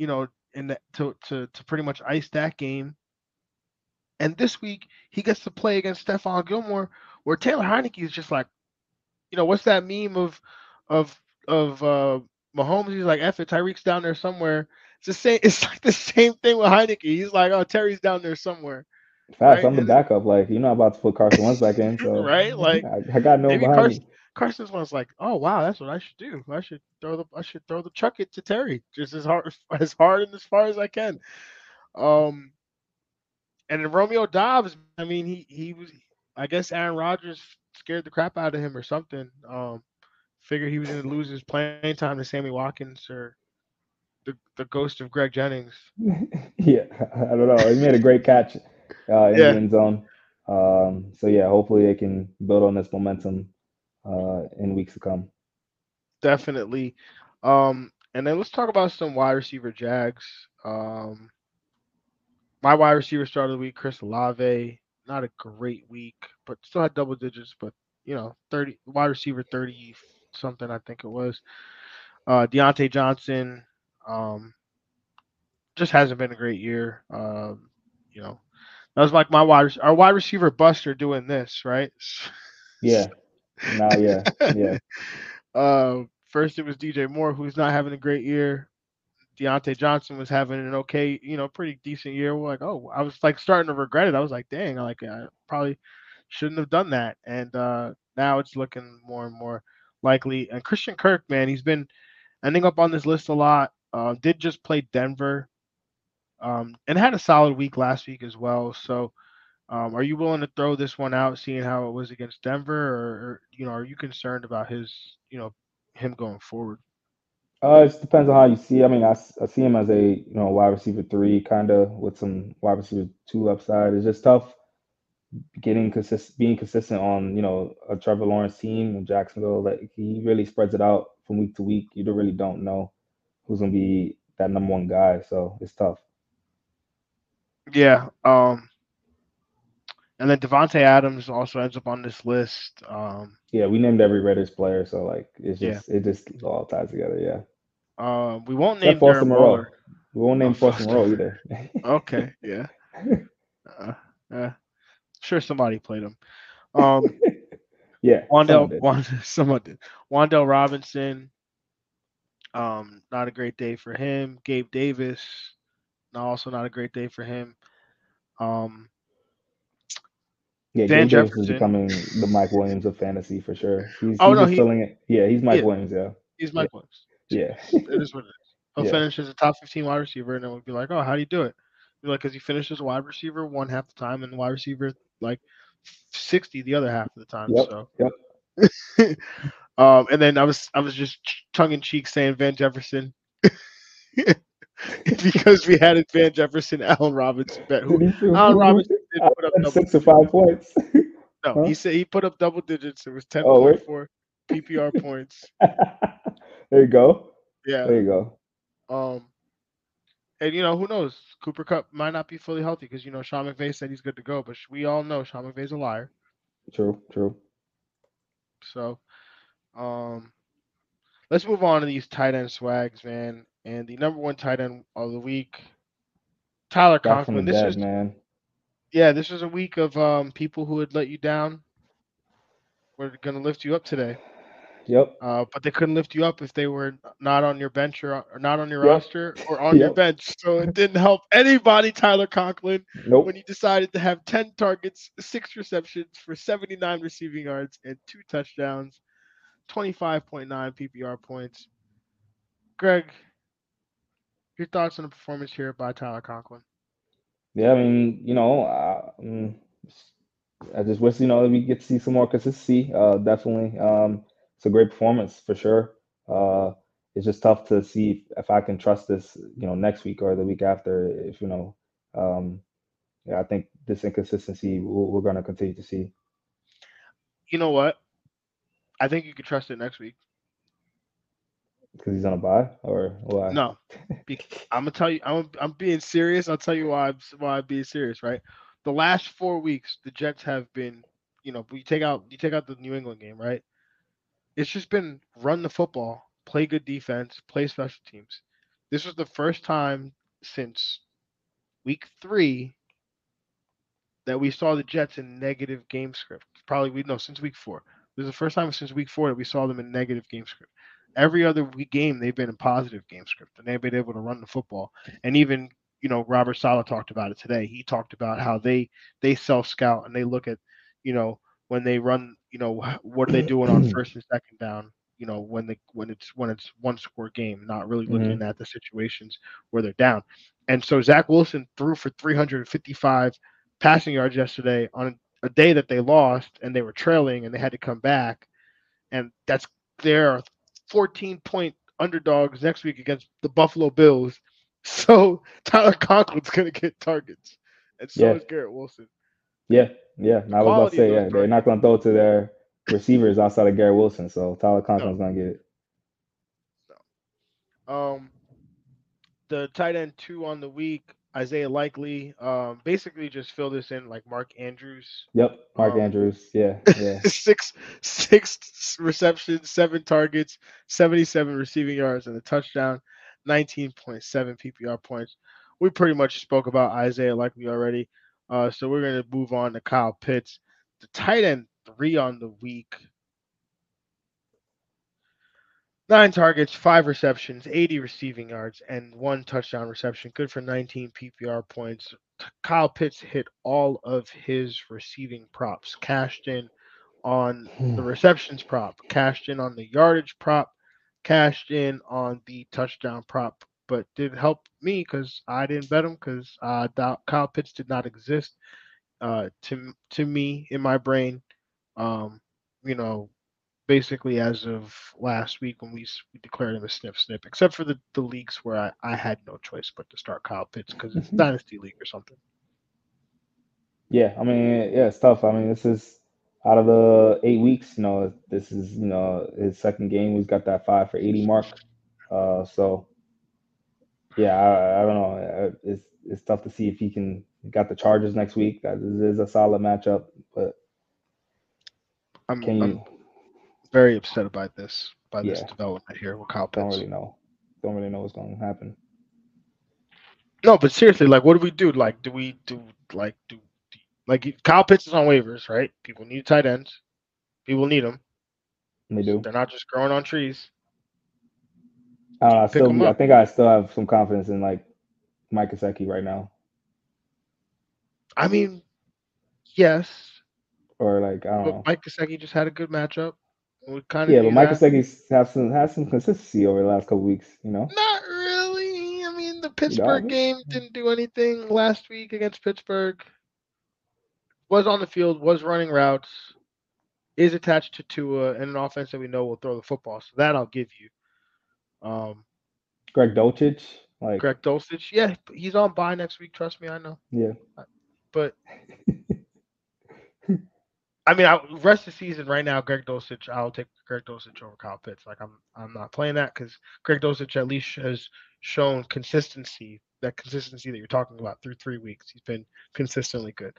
you know, and to to to pretty much ice that game. And this week he gets to play against Stephon Gilmore, where Taylor Heinicke is just like, you know, what's that meme of of of uh Mahomes? He's like, F it, Tyreek's down there somewhere. It's the same. It's like the same thing with Heinicke. He's like, oh, Terry's down there somewhere, Facts. right, I'm the backup. Like you're not about to put Carson Wentz back in, so Right, like, I, I got no maybe behind Carson- me. Carson's one's like, oh wow, that's what I should do. I should throw the I should throw the chuck it to Terry just as hard as hard and as far as I can. Um, and then Romeo Doubs, I mean, he he was, I guess Aaron Rodgers scared the crap out of him or something. Um, figured he was going to lose his playing time to Sammy Watkins or the the ghost of Greg Jennings. yeah, I don't know. He made a great catch uh, in Yeah. the end zone. Um, so yeah, hopefully they can build on this momentum uh, in weeks to come. Definitely. Um, and then let's talk about some wide receiver jags. Um, my wide receiver start of the week, Chris Olave. Not a great week, but still had double digits. But you know, thirty wide receiver thirty something, I think it was. Uh, Diontae Johnson, um, just hasn't been a great year. Um, you know, that was like my wide our wide receiver buster doing this, right? Yeah. Now, yeah, yeah. Uh, first it was DJ Moore, who's not having a great year. Diontae Johnson was having an okay, you know, pretty decent year. We're like, oh, I was like starting to regret it. I was like, dang, like I probably shouldn't have done that. And uh, now it's looking more and more likely. And Christian Kirk, man, he's been ending up on this list a lot. Uh, did just play Denver, um, and had a solid week last week as well. So, um, are you willing to throw this one out, seeing how it was against Denver, or, or you know, are you concerned about his, you know, him going forward? Uh, it just depends on how you see. I mean, I see him as a you know wide receiver three, kind of with some wide receiver two upside. It's just tough getting consist, being consistent on you know a Trevor Lawrence team in Jacksonville. That he really spreads it out from week to week. You really don't know who's gonna be that number one guy, so it's tough. Yeah. Um, and then Davante Adams also ends up on this list. Um, Yeah, we named every Raiders player, so like it's Yeah. just it just all ties together. Yeah, uh, we won't name Darren Moreau. Waller. We won't name Oh, Foster. Moreau either. Okay. Yeah. Uh, uh, sure, somebody played him. Um, yeah, someone Wan'Dale, did. Wand, someone did. Wan'Dale Robinson. Um, not a great day for him. Gabe Davis. Also not a great day for him. Um, Yeah, Van Gabe Davis is becoming the Mike Williams of fantasy for sure. He's, Oh, he's no, just he- filling it. Yeah, he's Mike Yeah. Williams. Yeah, he's Mike Williams. yeah, It is what it is. He'll Yeah. finish as a top 15 wide receiver, and then we'll be like, oh, how do you do it? Be like, because he finishes as wide receiver one half the time, and wide receiver like 60 the other half of the time. Yep, So, yep. um, and then I was I was just tongue in cheek saying Van Jefferson because we had it Van Jefferson, Allen Robinson, bet who Did he do- Allen Robinson did put up double six or five points. No, Huh? he said he put up double digits. It was Oh, wait. 10.4 PPR points. there you go. Yeah. There you go. Um, and you know who knows? Cooper Kupp might not be fully healthy because you know Sean McVay said he's good to go, but we all know Sean McVay's a liar. True, true. So, um, let's move on to these tight end swags, man. And the number one tight end of the week, Tyler Back from the Conklin. This dead, is man. Yeah, this was a week of um people who had let you down. were going to lift you up today. Yep. Uh, but they couldn't lift you up if they were not on your bench or, or not on your Yep. roster or on your bench. So it didn't help anybody, Tyler Conklin, Nope. when he decided to have 10 targets, six receptions for 79 receiving yards and two touchdowns, 25.9 PPR points. Greg, your thoughts on the performance here by Tyler Conklin? Yeah, I mean, you know, uh, mm, I just wish you know that we get to see some more consistency. Uh, definitely, um, it's a great performance for sure. Uh, it's just tough to see if, if I can trust this, you know, next week or the week after. If you know, um, yeah, I think this inconsistency we're, we're going to continue to see. You know what? I think you can trust it next week. Because he's on a buy or why? No, I'm gonna tell you. I'm I'm being serious. I'll tell you why I'm why I'm being serious. Right, the last four weeks, the Jets have been, you know, you take out you take out the New England game, right? It's just been run the football, play good defense, play special teams. This was the first time since week three that we saw the Jets in negative game script. Probably we know since week four. This is the first time since week four that we saw them in negative game script every other week game they've been in positive game script and they've been able to run the football. And even you know Robert Saleh talked about it today. He talked about how they they self scout and they look at you know when they run you know what are they doing on first and second down. You know when they when it's when it's one score game, not really mm-hmm. looking at the situations where they're down. And so Zach Wilson threw for 355 passing yards yesterday on a day that they lost and they were trailing and they had to come back. And that's their 14 point underdogs next week against the Buffalo Bills. So Tyler Conklin's gonna get targets, and so Yeah. is Garrett Wilson. Yeah, yeah. I was about to say, yeah, they're not going to throw to their receivers outside of Garrett Wilson. So Tyler Conklin's going to get it. Um, the tight end two on the week, Isaiah Likely. Um, basically just fill this in like Mark Andrews. Yep, Mark Um, Andrews. Yeah, yeah. six six receptions, seven targets, 77 receiving yards, and a touchdown, 19.7 PPR points. We pretty much spoke about Isaiah Likely already. Uh, so we're gonna move on to Kyle Pitts. The tight end three on the week. Nine targets, five receptions, 80 receiving yards, and one touchdown reception. Good for 19 PPR points. Kyle Pitts hit all of his receiving props, cashed in on the receptions prop, cashed in on the yardage prop, cashed in on the touchdown prop, but did help me because I didn't bet him because uh, Kyle Pitts did not exist uh, to to me in my brain. Um, you know, basically as of last week when we, we declared him a sniff snip, except for the, the leagues where I, I had no choice but to start Kyle Pitts because it's dynasty league or something. Yeah, I mean, yeah, it's tough. I mean, this is out of the eight weeks, you know, this is, you know, his second game. He's got that five for 80 mark. Uh, so, yeah, I, I don't know. It's it's tough to see if he can. Got the Chargers next week. That is a solid matchup, but I'm, can I'm you? Very upset about this by this Yeah. development here with Kyle Pitts. Don't really know. Don't really know what's going to happen. No, but seriously, like, what do we do? Like, do we do like do like Kyle Pitts is on waivers, right? People need tight ends. People need them. They do. They're not just growing on trees. I don't know. I still, I think I still have some confidence in like Mike Gesicki right now, I mean, yes, or like I don't know. but Mike Gesicki just had a good matchup. We kind of Yeah, but Mike Gesicki's have some has some consistency over the last couple weeks. You know. Not really. I mean, the Pittsburgh game didn't do anything last week against Pittsburgh. Was on the field, was running routes, is attached to Tua, and an offense that we know will throw the football. So that I'll give you. Um, Greg Dulcich, like Greg Dulcich, yeah, he's on bye next week. Trust me, I know. yeah, But I mean, I, rest of the season right now, Greg Dulcich, I'll take Greg Dulcich over Kyle Pitts. Like I'm, I'm not playing that because Greg Dulcich at least has shown consistency. That consistency that you're talking about through three weeks, he's been consistently good.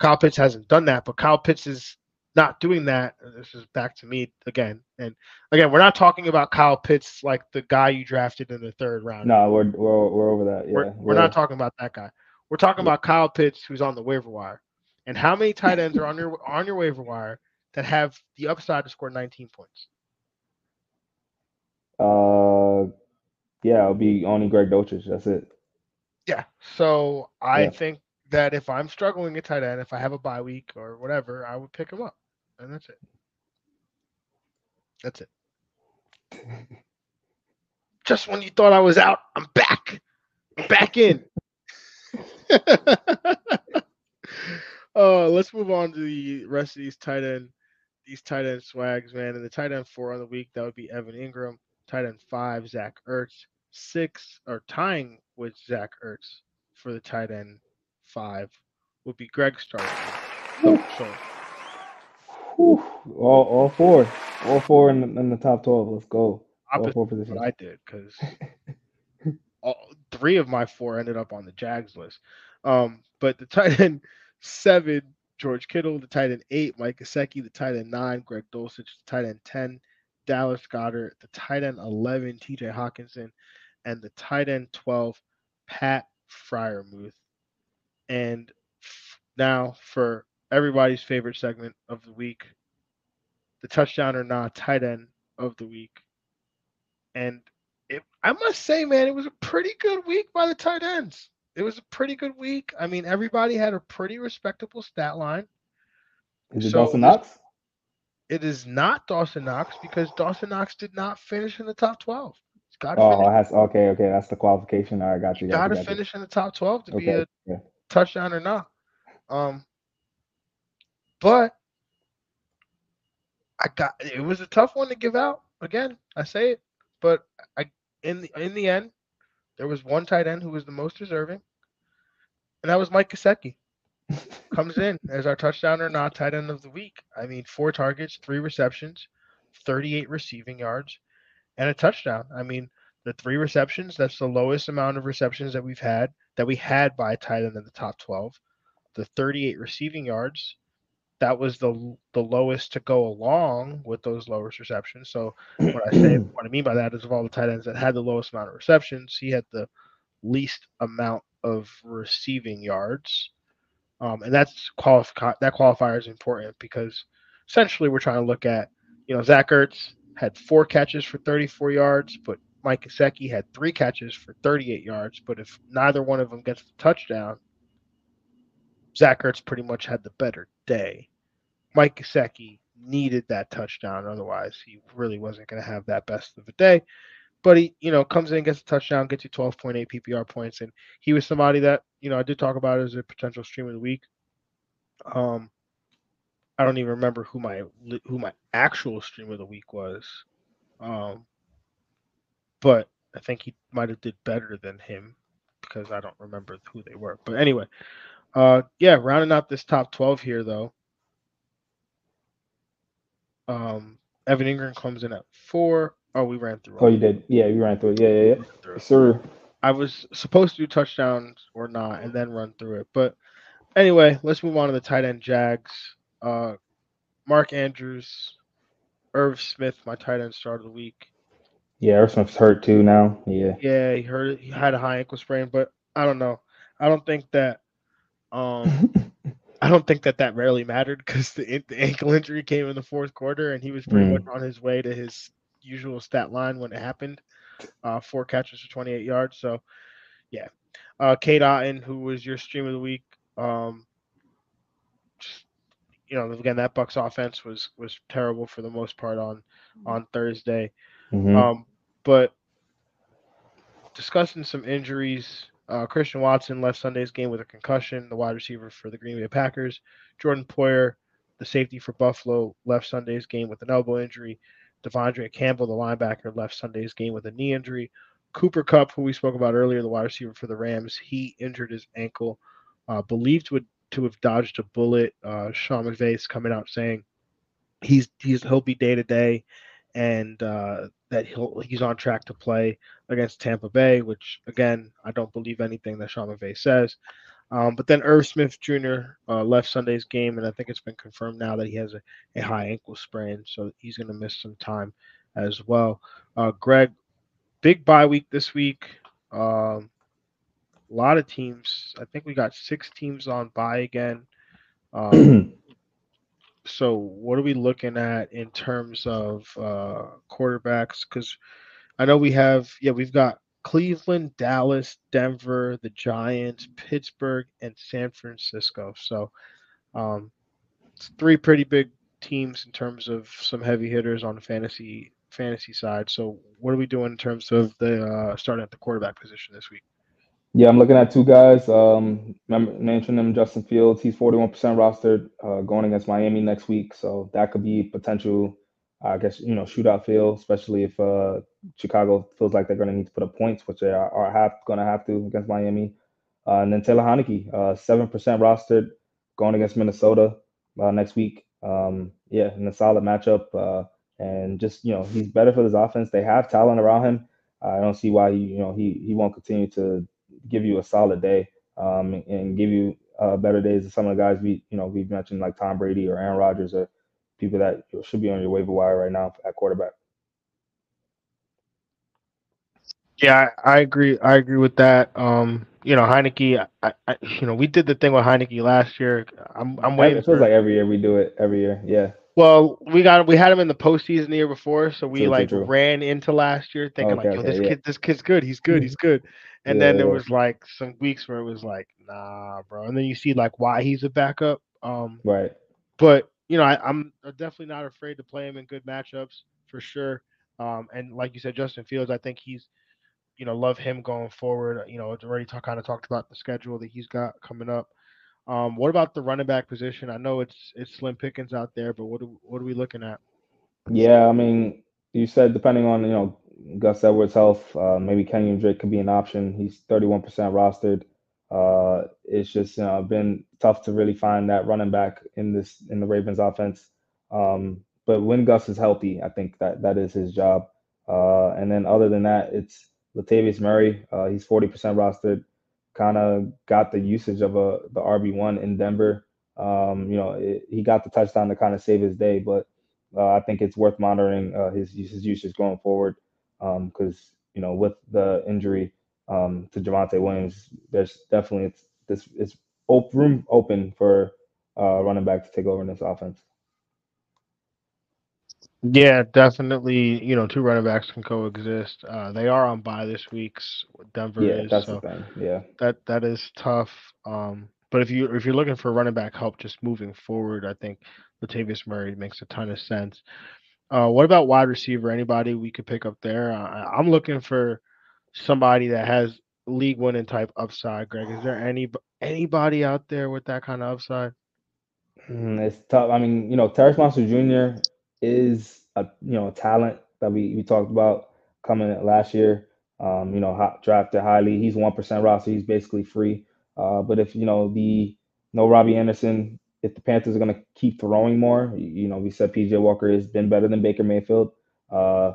Kyle Pitts hasn't done that, but Kyle Pitts is not doing that. This is back to me again, and again, we're not talking about Kyle Pitts like the guy you drafted in the third round. no, we're we're we're over that. Yeah, We're, we're not talking about that guy. We're talking Yeah. about Kyle Pitts, who's on the waiver wire. And how many tight ends are on your on your waiver wire that have the upside to score 19 points? Uh, yeah, it'll be only Greg Dulcich. That's it. Yeah. So I Yeah. think that if I'm struggling at tight end, if I have a bye week or whatever, I would pick him up, and that's it. That's it. Just when you thought I was out, I'm back. I'm back in. uh, let's move on to the rest of these tight end, these tight end swags, man. And the tight end four on the week that would be Evan Engram. Tight end five, Zach Ertz. Six or tying with Zach Ertz for the tight end five would be Greg Stark. So, so All, all four, all four in, the- in the top twelve. Let's go. All four positions. I did because all three of my four ended up on the Jags list. Um, but the tight end seven, George Kittle, the tight end eight, Mike Gesicki, the tight end nine, Greg Dulcich, the tight end ten, Dallas Goedert, the tight end eleven, T.J. Hockenson, and the tight end twelve, Pat Freiermuth. And now for everybody's favorite segment of the week, the touchdown or not tight end of the week. And it, I must say, man, it was a pretty good week by the tight ends. It was a pretty good week. I mean, everybody had a pretty respectable stat line. Is it So Dawson Knox? It is not Dawson Knox because Dawson Knox did not finish in the top 12. He's got to Oh, finish, has okay, okay. That's the qualification. All right, got you. Got to got you. finish in the top 12 to be a Yeah. touchdown or not. Um, but I got it was a tough one to give out. Again, I say it, but I in the in the end, there was one tight end who was the most deserving, and that was Mike Gesicki. Comes in as our touchdown or not tight end of the week. I mean, four targets, three receptions, 38 receiving yards, and a touchdown. I mean, the three receptions, that's the lowest amount of receptions that we've had that we had by a tight end in the top 12. The 38 receiving yards, that was the the lowest to go along with those lowest receptions. So what I say, what I mean by that is of all the tight ends that had the lowest amount of receptions, he had the least amount of receiving yards. Um, and that's qualify that qualifier is important because essentially we're trying to look at, you know, Zach Ertz had four catches for 34 yards, but Mike Gesicki had three catches for 38 yards. But if neither one of them gets the touchdown, Zach Ertz pretty much had the better day. Mike Gesicki needed that touchdown, otherwise he really wasn't going to have that best of a day. But he, you know, comes in, gets a touchdown, gets you 12.8 PPR points, and he was somebody that you know I did talk about as a potential stream of the week. Um, I don't even remember who my who my actual stream of the week was, um, but I think he might have did better than him because I don't remember who they were. But anyway, uh, yeah, rounding out this top 12 here though. Um, Evan Engram comes in at four. Oh, we ran through. Oh, you did. Yeah, you ran through it. Yeah, yeah, yeah. Yes, sir. I was supposed to do touchdowns or not and then run through it. But anyway, let's move on to the tight end Jags. Uh, Mark Andrews, Irv Smith, my tight end start of the week. Yeah, Irv Smith's hurt too now. Yeah. Yeah, he hurt. He had a high ankle sprain, but I don't know. I don't think that. Um, I don't think that that rarely mattered because the, the ankle injury came in the fourth quarter, and he was pretty Mm. much on his way to his usual stat line when it happened. Uh, four catches for 28 yards. So, yeah. Uh, Cade Otton, who was your stream of the week, um, just, you know, again that Bucs offense was was terrible for the most part on on Thursday. Mhm. Um, but discussing some injuries, uh, Christian Watson left Sunday's game with a concussion, the wide receiver for the Green Bay Packers. Jordan Poyer, the safety for Buffalo, left Sunday's game with an elbow injury. De'Vondre Campbell, the linebacker, left Sunday's game with a knee injury. Cooper Kupp, who we spoke about earlier, the wide receiver for the Rams, he injured his ankle, uh, believed to, to have dodged a bullet. Uh, Sean McVay's coming out saying he's he's he'll be day to day, and uh, that he'll he's on track to play against Tampa Bay. Which again, I don't believe anything that Sean McVay says. Um, but then Irv Smith Jr. Uh, left Sunday's game, and I think it's been confirmed now that he has a, a high ankle sprain, so he's going to miss some time as well. Uh, Greg, big bye week this week. Um, a lot of teams. I think we got six teams on bye again. Um, So what are we looking at in terms of uh, quarterbacks? Because I know we have, yeah, we've got Cleveland, Dallas, Denver, the Giants, Pittsburgh, and San Francisco. So um, it's three pretty big teams in terms of some heavy hitters on the fantasy fantasy side. So what are we doing in terms of the uh, starting at the quarterback position this week? Yeah, I'm looking at two guys. Um, mentioned them, Justin Fields. He's 41% rostered, uh, going against Miami next week. So that could be potential, I guess, you know, shootout feel, especially if uh, Chicago feels like they're going to need to put up points, which they are, are going to have to against Miami. Uh, and then Taylor Heinicke, uh, 7% rostered, going against Minnesota uh, next week. Um, yeah, in a solid matchup. Uh, and just, you know, he's better for this offense. They have talent around him. I don't see why he, you know, he he won't continue to give you a solid day um, and give you uh, better days than some of the guys we you know we've mentioned like Tom Brady or Aaron Rodgers or people that should be on your waiver wire right now at quarterback. Yeah, I, I agree. I agree with that. Um, you know, Heinicke. I, I, you know, we did the thing with Heinicke last year. I'm, I'm waiting. It feels for, like every year we do it. Every year, yeah. Well, we got we had him in the postseason the year before, so we like ran into last year thinking okay, like, yo, this kid, this kid's good. He's good. He's good. And yeah, then there was like some weeks where it was like, nah, bro. And then you see like why he's a backup. Um, right. But you know, I, am definitely not afraid to play him in good matchups for sure. Um, and like you said, Justin Fields, I think he's, you know, love him going forward. You know, already talk, kind of talked about the schedule that he's got coming up. Um, what about the running back position? I know it's it's slim pickings out there, but what do, what are we looking at? Yeah, I mean, you said depending on you know Gus Edwards' health, uh, maybe Kenyon Drake could be an option. He's 31% rostered. Uh, it's just you know, been tough to really find that running back in this in the Ravens offense. Um, but when Gus is healthy, I think that that is his job. Uh, and then other than that, it's Latavius Murray. Uh, he's 40% rostered. Kind of got the usage of a the RB one in Denver. Um, you know, it, he got the touchdown to kind of save his day, but uh, I think it's worth monitoring uh, his his usage going forward because um, you know with the injury um, to Javonte Williams, there's definitely it's this it's op- room open for uh, running back to take over in this offense. Yeah, definitely. You know, two running backs can coexist. Uh, they are on bye this week's Denver yeah, is. That's so the thing. Yeah, that that is tough. Um, but if you if you're looking for running back help just moving forward, I think Latavius Murray makes a ton of sense. Uh, what about wide receiver? Anybody we could pick up there? Uh, I'm looking for somebody that has league winning type upside. Greg, is there any anybody out there with that kind of upside? Mm, it's tough. I mean, you know, Terrace Marshall Jr. is a you know a talent that we we talked about coming last year. Um, you know, hot, drafted highly. He's one percent roster. He's basically free. Uh, but if you know the no Robbie Anderson, if the Panthers are going to keep throwing more, you know, we said PJ Walker has been better than Baker Mayfield. Uh,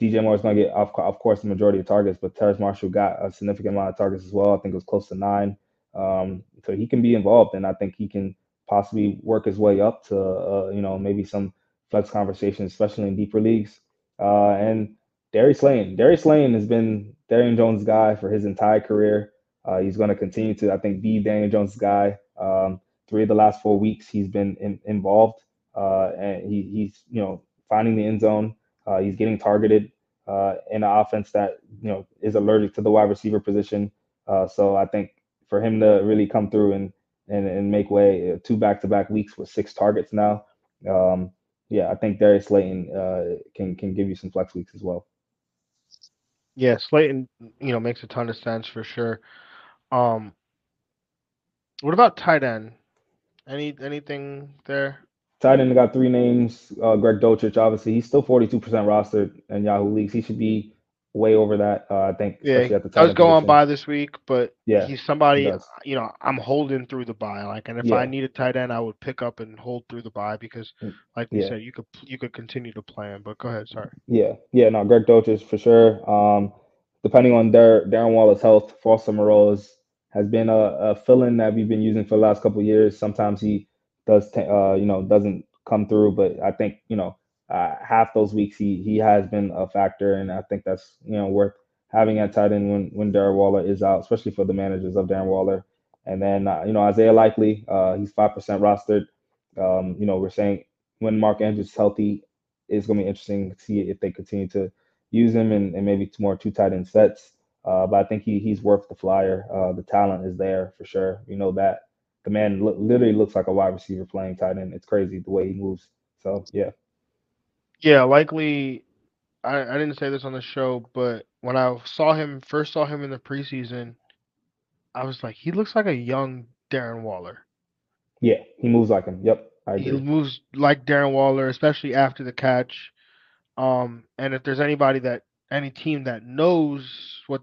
DJ Moore is going to get, of, of course, the majority of targets, but Terrace Marshall got a significant amount of targets as well. I think it was close to nine. Um, so he can be involved, and I think he can possibly work his way up to, uh, you know, maybe some flex conversations, especially in deeper leagues. Uh, and Darius Slayton, Darius Slayton has been Daniel Jones' guy for his entire career. Uh, he's going to continue to, I think, be Daniel Jones' guy. Um, three of the last four weeks he's been in, involved uh, and he, he's you know finding the end zone. Uh, he's getting targeted uh, in an offense that you know is allergic to the wide receiver position. Uh, so I think for him to really come through and and, and make way uh, two back to back weeks with six targets now. Um, yeah, I think Darius Slayton uh, can can give you some flex weeks as well. Yeah, Slayton, you know, makes a ton of sense for sure. Um, what about tight end? Any anything there? Tight end got three names. Uh, Greg Dulcich, obviously, he's still forty two percent rostered in Yahoo leagues. He should be way over that. Uh, I think. Yeah, at the I was going by this week, but yeah, he's somebody. He you know, I'm holding through the bye. Like, and if yeah. I need a tight end, I would pick up and hold through the bye because, mm, like we yeah. said, you could you could continue to play him. But go ahead, sorry. Yeah, yeah, no, Greg Dulcich for sure. Um, depending on Dar- Darren Waller's health, Foster Moreau is has been a, a fill-in that we've been using for the last couple years. Sometimes he does, t- uh, you know, doesn't come through, but I think you know uh, half those weeks he he has been a factor, and I think that's you know worth having at tight end when when Darren Waller is out, especially for the managers of Darren Waller. And then uh, you know Isaiah Likely, uh, he's five percent rostered. Um, you know, we're saying when Mark Andrews is healthy, it's going to be interesting to see if they continue to use him and, and maybe more two tight end sets. Uh, but I think he he's worth the flyer. Uh, the talent is there for sure. You know that the man literally looks like a wide receiver playing tight end. It's crazy the way he moves. So yeah. Yeah, likely. I, I didn't say this on the show, but when I saw him first saw him in the preseason, I was like, he looks like a young Darren Waller. Yeah, he moves like him. Yep, I He moves like Darren Waller, especially after the catch. Um, and if there's anybody that any team that knows what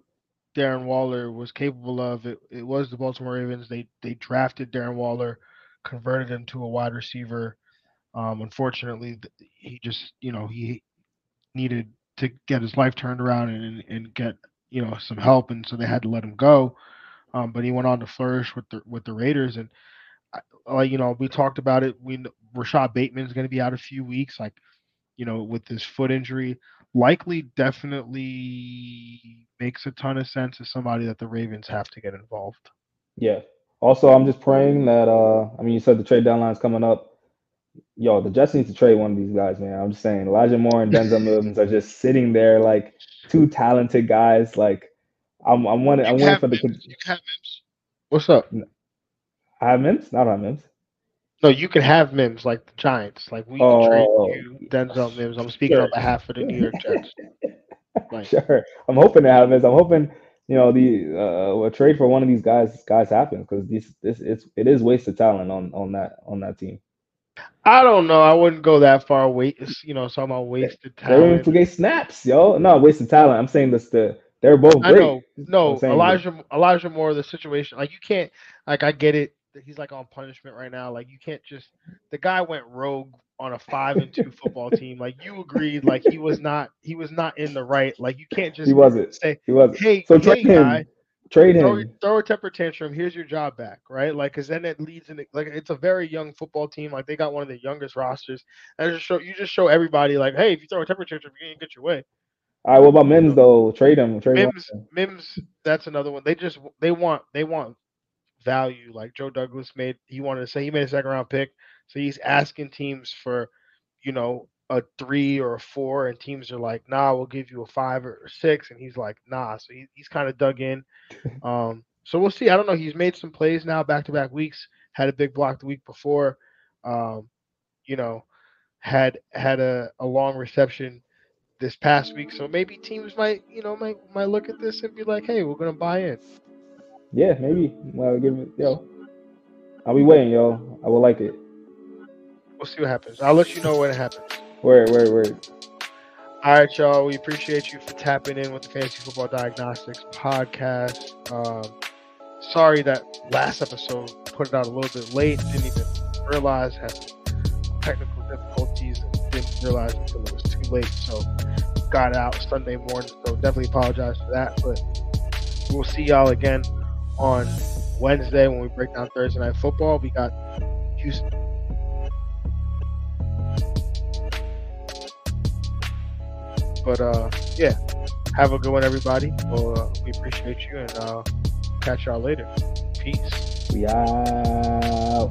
Darren Waller was capable of, it, it was the Baltimore Ravens. They they drafted Darren Waller, converted him to a wide receiver. Um, unfortunately, he just you know he needed to get his life turned around and and get you know some help, and so they had to let him go. Um, but he went on to flourish with the with the Raiders, and like you know we talked about it. We Rashod Bateman's going to be out a few weeks, like you know with his foot injury. Likely, definitely makes a ton of sense as somebody that the Ravens have to get involved. Yeah. Also, I'm just praying that uh I mean you said the trade deadline's coming up. Yo, the Jets need to trade one of these guys, man. I'm just saying Elijah Moore and Denzel Mims are just sitting there like two talented guys. Like I'm I'm waiting I'm You waiting for the Mims. You can have Mims. What's up? I have Mims? Not have Mims. No, you can have Mims like the Giants. Like we can trade Oh. you Denzel Mims. I'm speaking on behalf of the New York Jets. Like Sure. I'm hoping to have Mims. I'm hoping you know the uh, a trade for one of these guys guys happens because this this it's it is wasted talent on on that on that team. I don't know. I wouldn't go that far. Wait, you know, talking about wasted They don't talent. forget snaps, yo. No, wasted talent. I'm saying this the they're both I great. know. No, I'm saying Elijah. Elijah Moore. The situation, like you can't. Like I get it. He's like on punishment right now. Like you can't just. The guy went rogue on a five and two football team. Like you agreed. Like he was not. He was not in the right. Like you can't just He wasn't. say, He wasn't. "Hey, So hey, trade him. Trade throw, him. throw a temper tantrum. Here's your job back, right? Like, because then it leads in like it's a very young football team. Like they got one of the youngest rosters. And just show you just show everybody like, hey, if you throw a temper tantrum, you ain't get your way. All right, what about Mims though? Trade him. Trade him. Mims, Mims, that's another one. They just they want they want value. Like Joe Douglas made, he wanted to say he made a second round pick, so he's asking teams for, you know, a three or a four, and teams are like, nah, we'll give you a five or a six, and he's like, nah. So he, he's kind of dug in. Um, so we'll see. I don't know. He's made some plays now, back to back weeks. Had a big block the week before. Um, you know, had had a, a long reception this past week. So maybe teams might, you know, might might look at this and be like, hey, we're gonna buy in. Yeah, maybe. Well, give it. Yo, I'll be waiting, yo. I will like it. We'll see what happens. I'll let you know when it happens. Word, word, word. All right, y'all. We appreciate you for tapping in with the Fantasy Football Diagnostics podcast. Um, sorry that last episode put it out a little bit late. Didn't even realize had technical difficulties and didn't realize until it was too late. So got out Sunday morning. So definitely apologize for that. But we'll see y'all again on Wednesday when we break down Thursday night football. We got Houston. But uh, yeah, have a good one, everybody. Well, uh, we appreciate you, and uh, catch y'all later. Peace. We out.